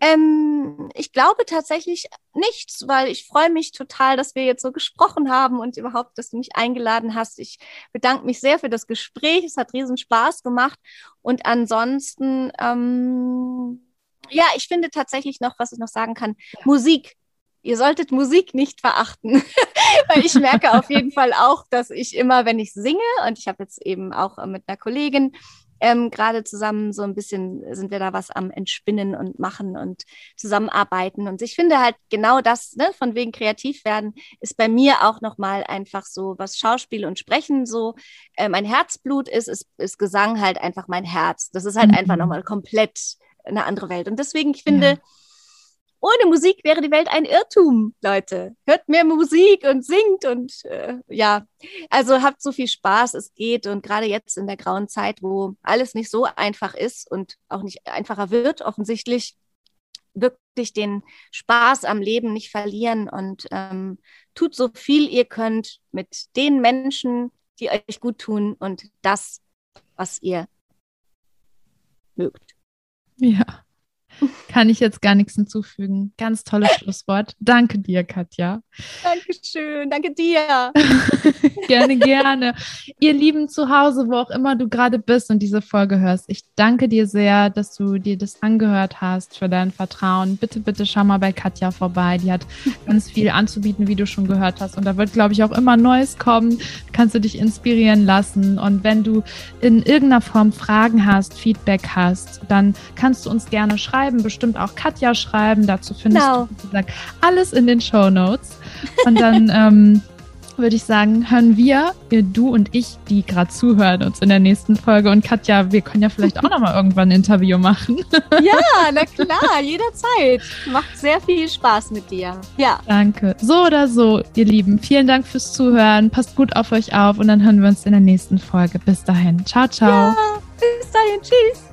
Ähm, ich glaube tatsächlich nichts, weil ich freue mich total, dass wir jetzt so gesprochen haben und überhaupt, dass du mich eingeladen hast. Ich bedanke mich sehr für das Gespräch. Es hat riesen Spaß gemacht. Und ansonsten, ähm, ja, ich finde tatsächlich noch, was ich noch sagen kann, ja. Musik. Ihr solltet Musik nicht verachten. Weil ich merke auf jeden Fall auch, dass ich immer, wenn ich singe, und ich habe jetzt eben auch mit einer Kollegin ähm, gerade zusammen so ein bisschen sind wir da was am Entspinnen und machen und zusammenarbeiten. Und ich finde halt genau das, ne, von wegen kreativ werden, ist bei mir auch nochmal einfach so, was Schauspiel und Sprechen so äh, mein Herzblut ist, ist, ist Gesang halt einfach mein Herz. Das ist halt mhm. einfach nochmal komplett eine andere Welt. Und deswegen, ich finde, ja ohne Musik wäre die Welt ein Irrtum, Leute. Hört mehr Musik und singt und äh, ja, also habt so viel Spaß, es geht. Und gerade jetzt in der grauen Zeit, wo alles nicht so einfach ist und auch nicht einfacher wird, offensichtlich, wirklich den Spaß am Leben nicht verlieren und ähm, tut so viel ihr könnt mit den Menschen, die euch gut tun und das, was ihr mögt. Ja. Kann ich jetzt gar nichts hinzufügen. Ganz tolles Schlusswort. Danke dir, Katja. Dankeschön. Danke dir. gerne, gerne. Ihr Lieben zu Hause, wo auch immer du gerade bist und diese Folge hörst, ich danke dir sehr, dass du dir das angehört hast, für dein Vertrauen. Bitte, bitte schau mal bei Katja vorbei. Die hat ganz viel anzubieten, wie du schon gehört hast. Und da wird, glaube ich, auch immer Neues kommen. Kannst du dich inspirieren lassen. Und wenn du in irgendeiner Form Fragen hast, Feedback hast, dann kannst du uns gerne schreiben schreiben, bestimmt auch Katja schreiben. Dazu findest genau. du, wie gesagt, alles in den Show Notes. Und dann ähm, würde ich sagen, hören wir, du und ich, die gerade zuhören, uns in der nächsten Folge. Und Katja, wir können ja vielleicht auch nochmal irgendwann ein Interview machen. ja, na klar, jederzeit. Macht sehr viel Spaß mit dir. Ja. Danke. So oder so, ihr Lieben, vielen Dank fürs Zuhören. Passt gut auf euch auf und dann hören wir uns in der nächsten Folge. Bis dahin. Ciao, ciao. Ja, bis dahin. Tschüss.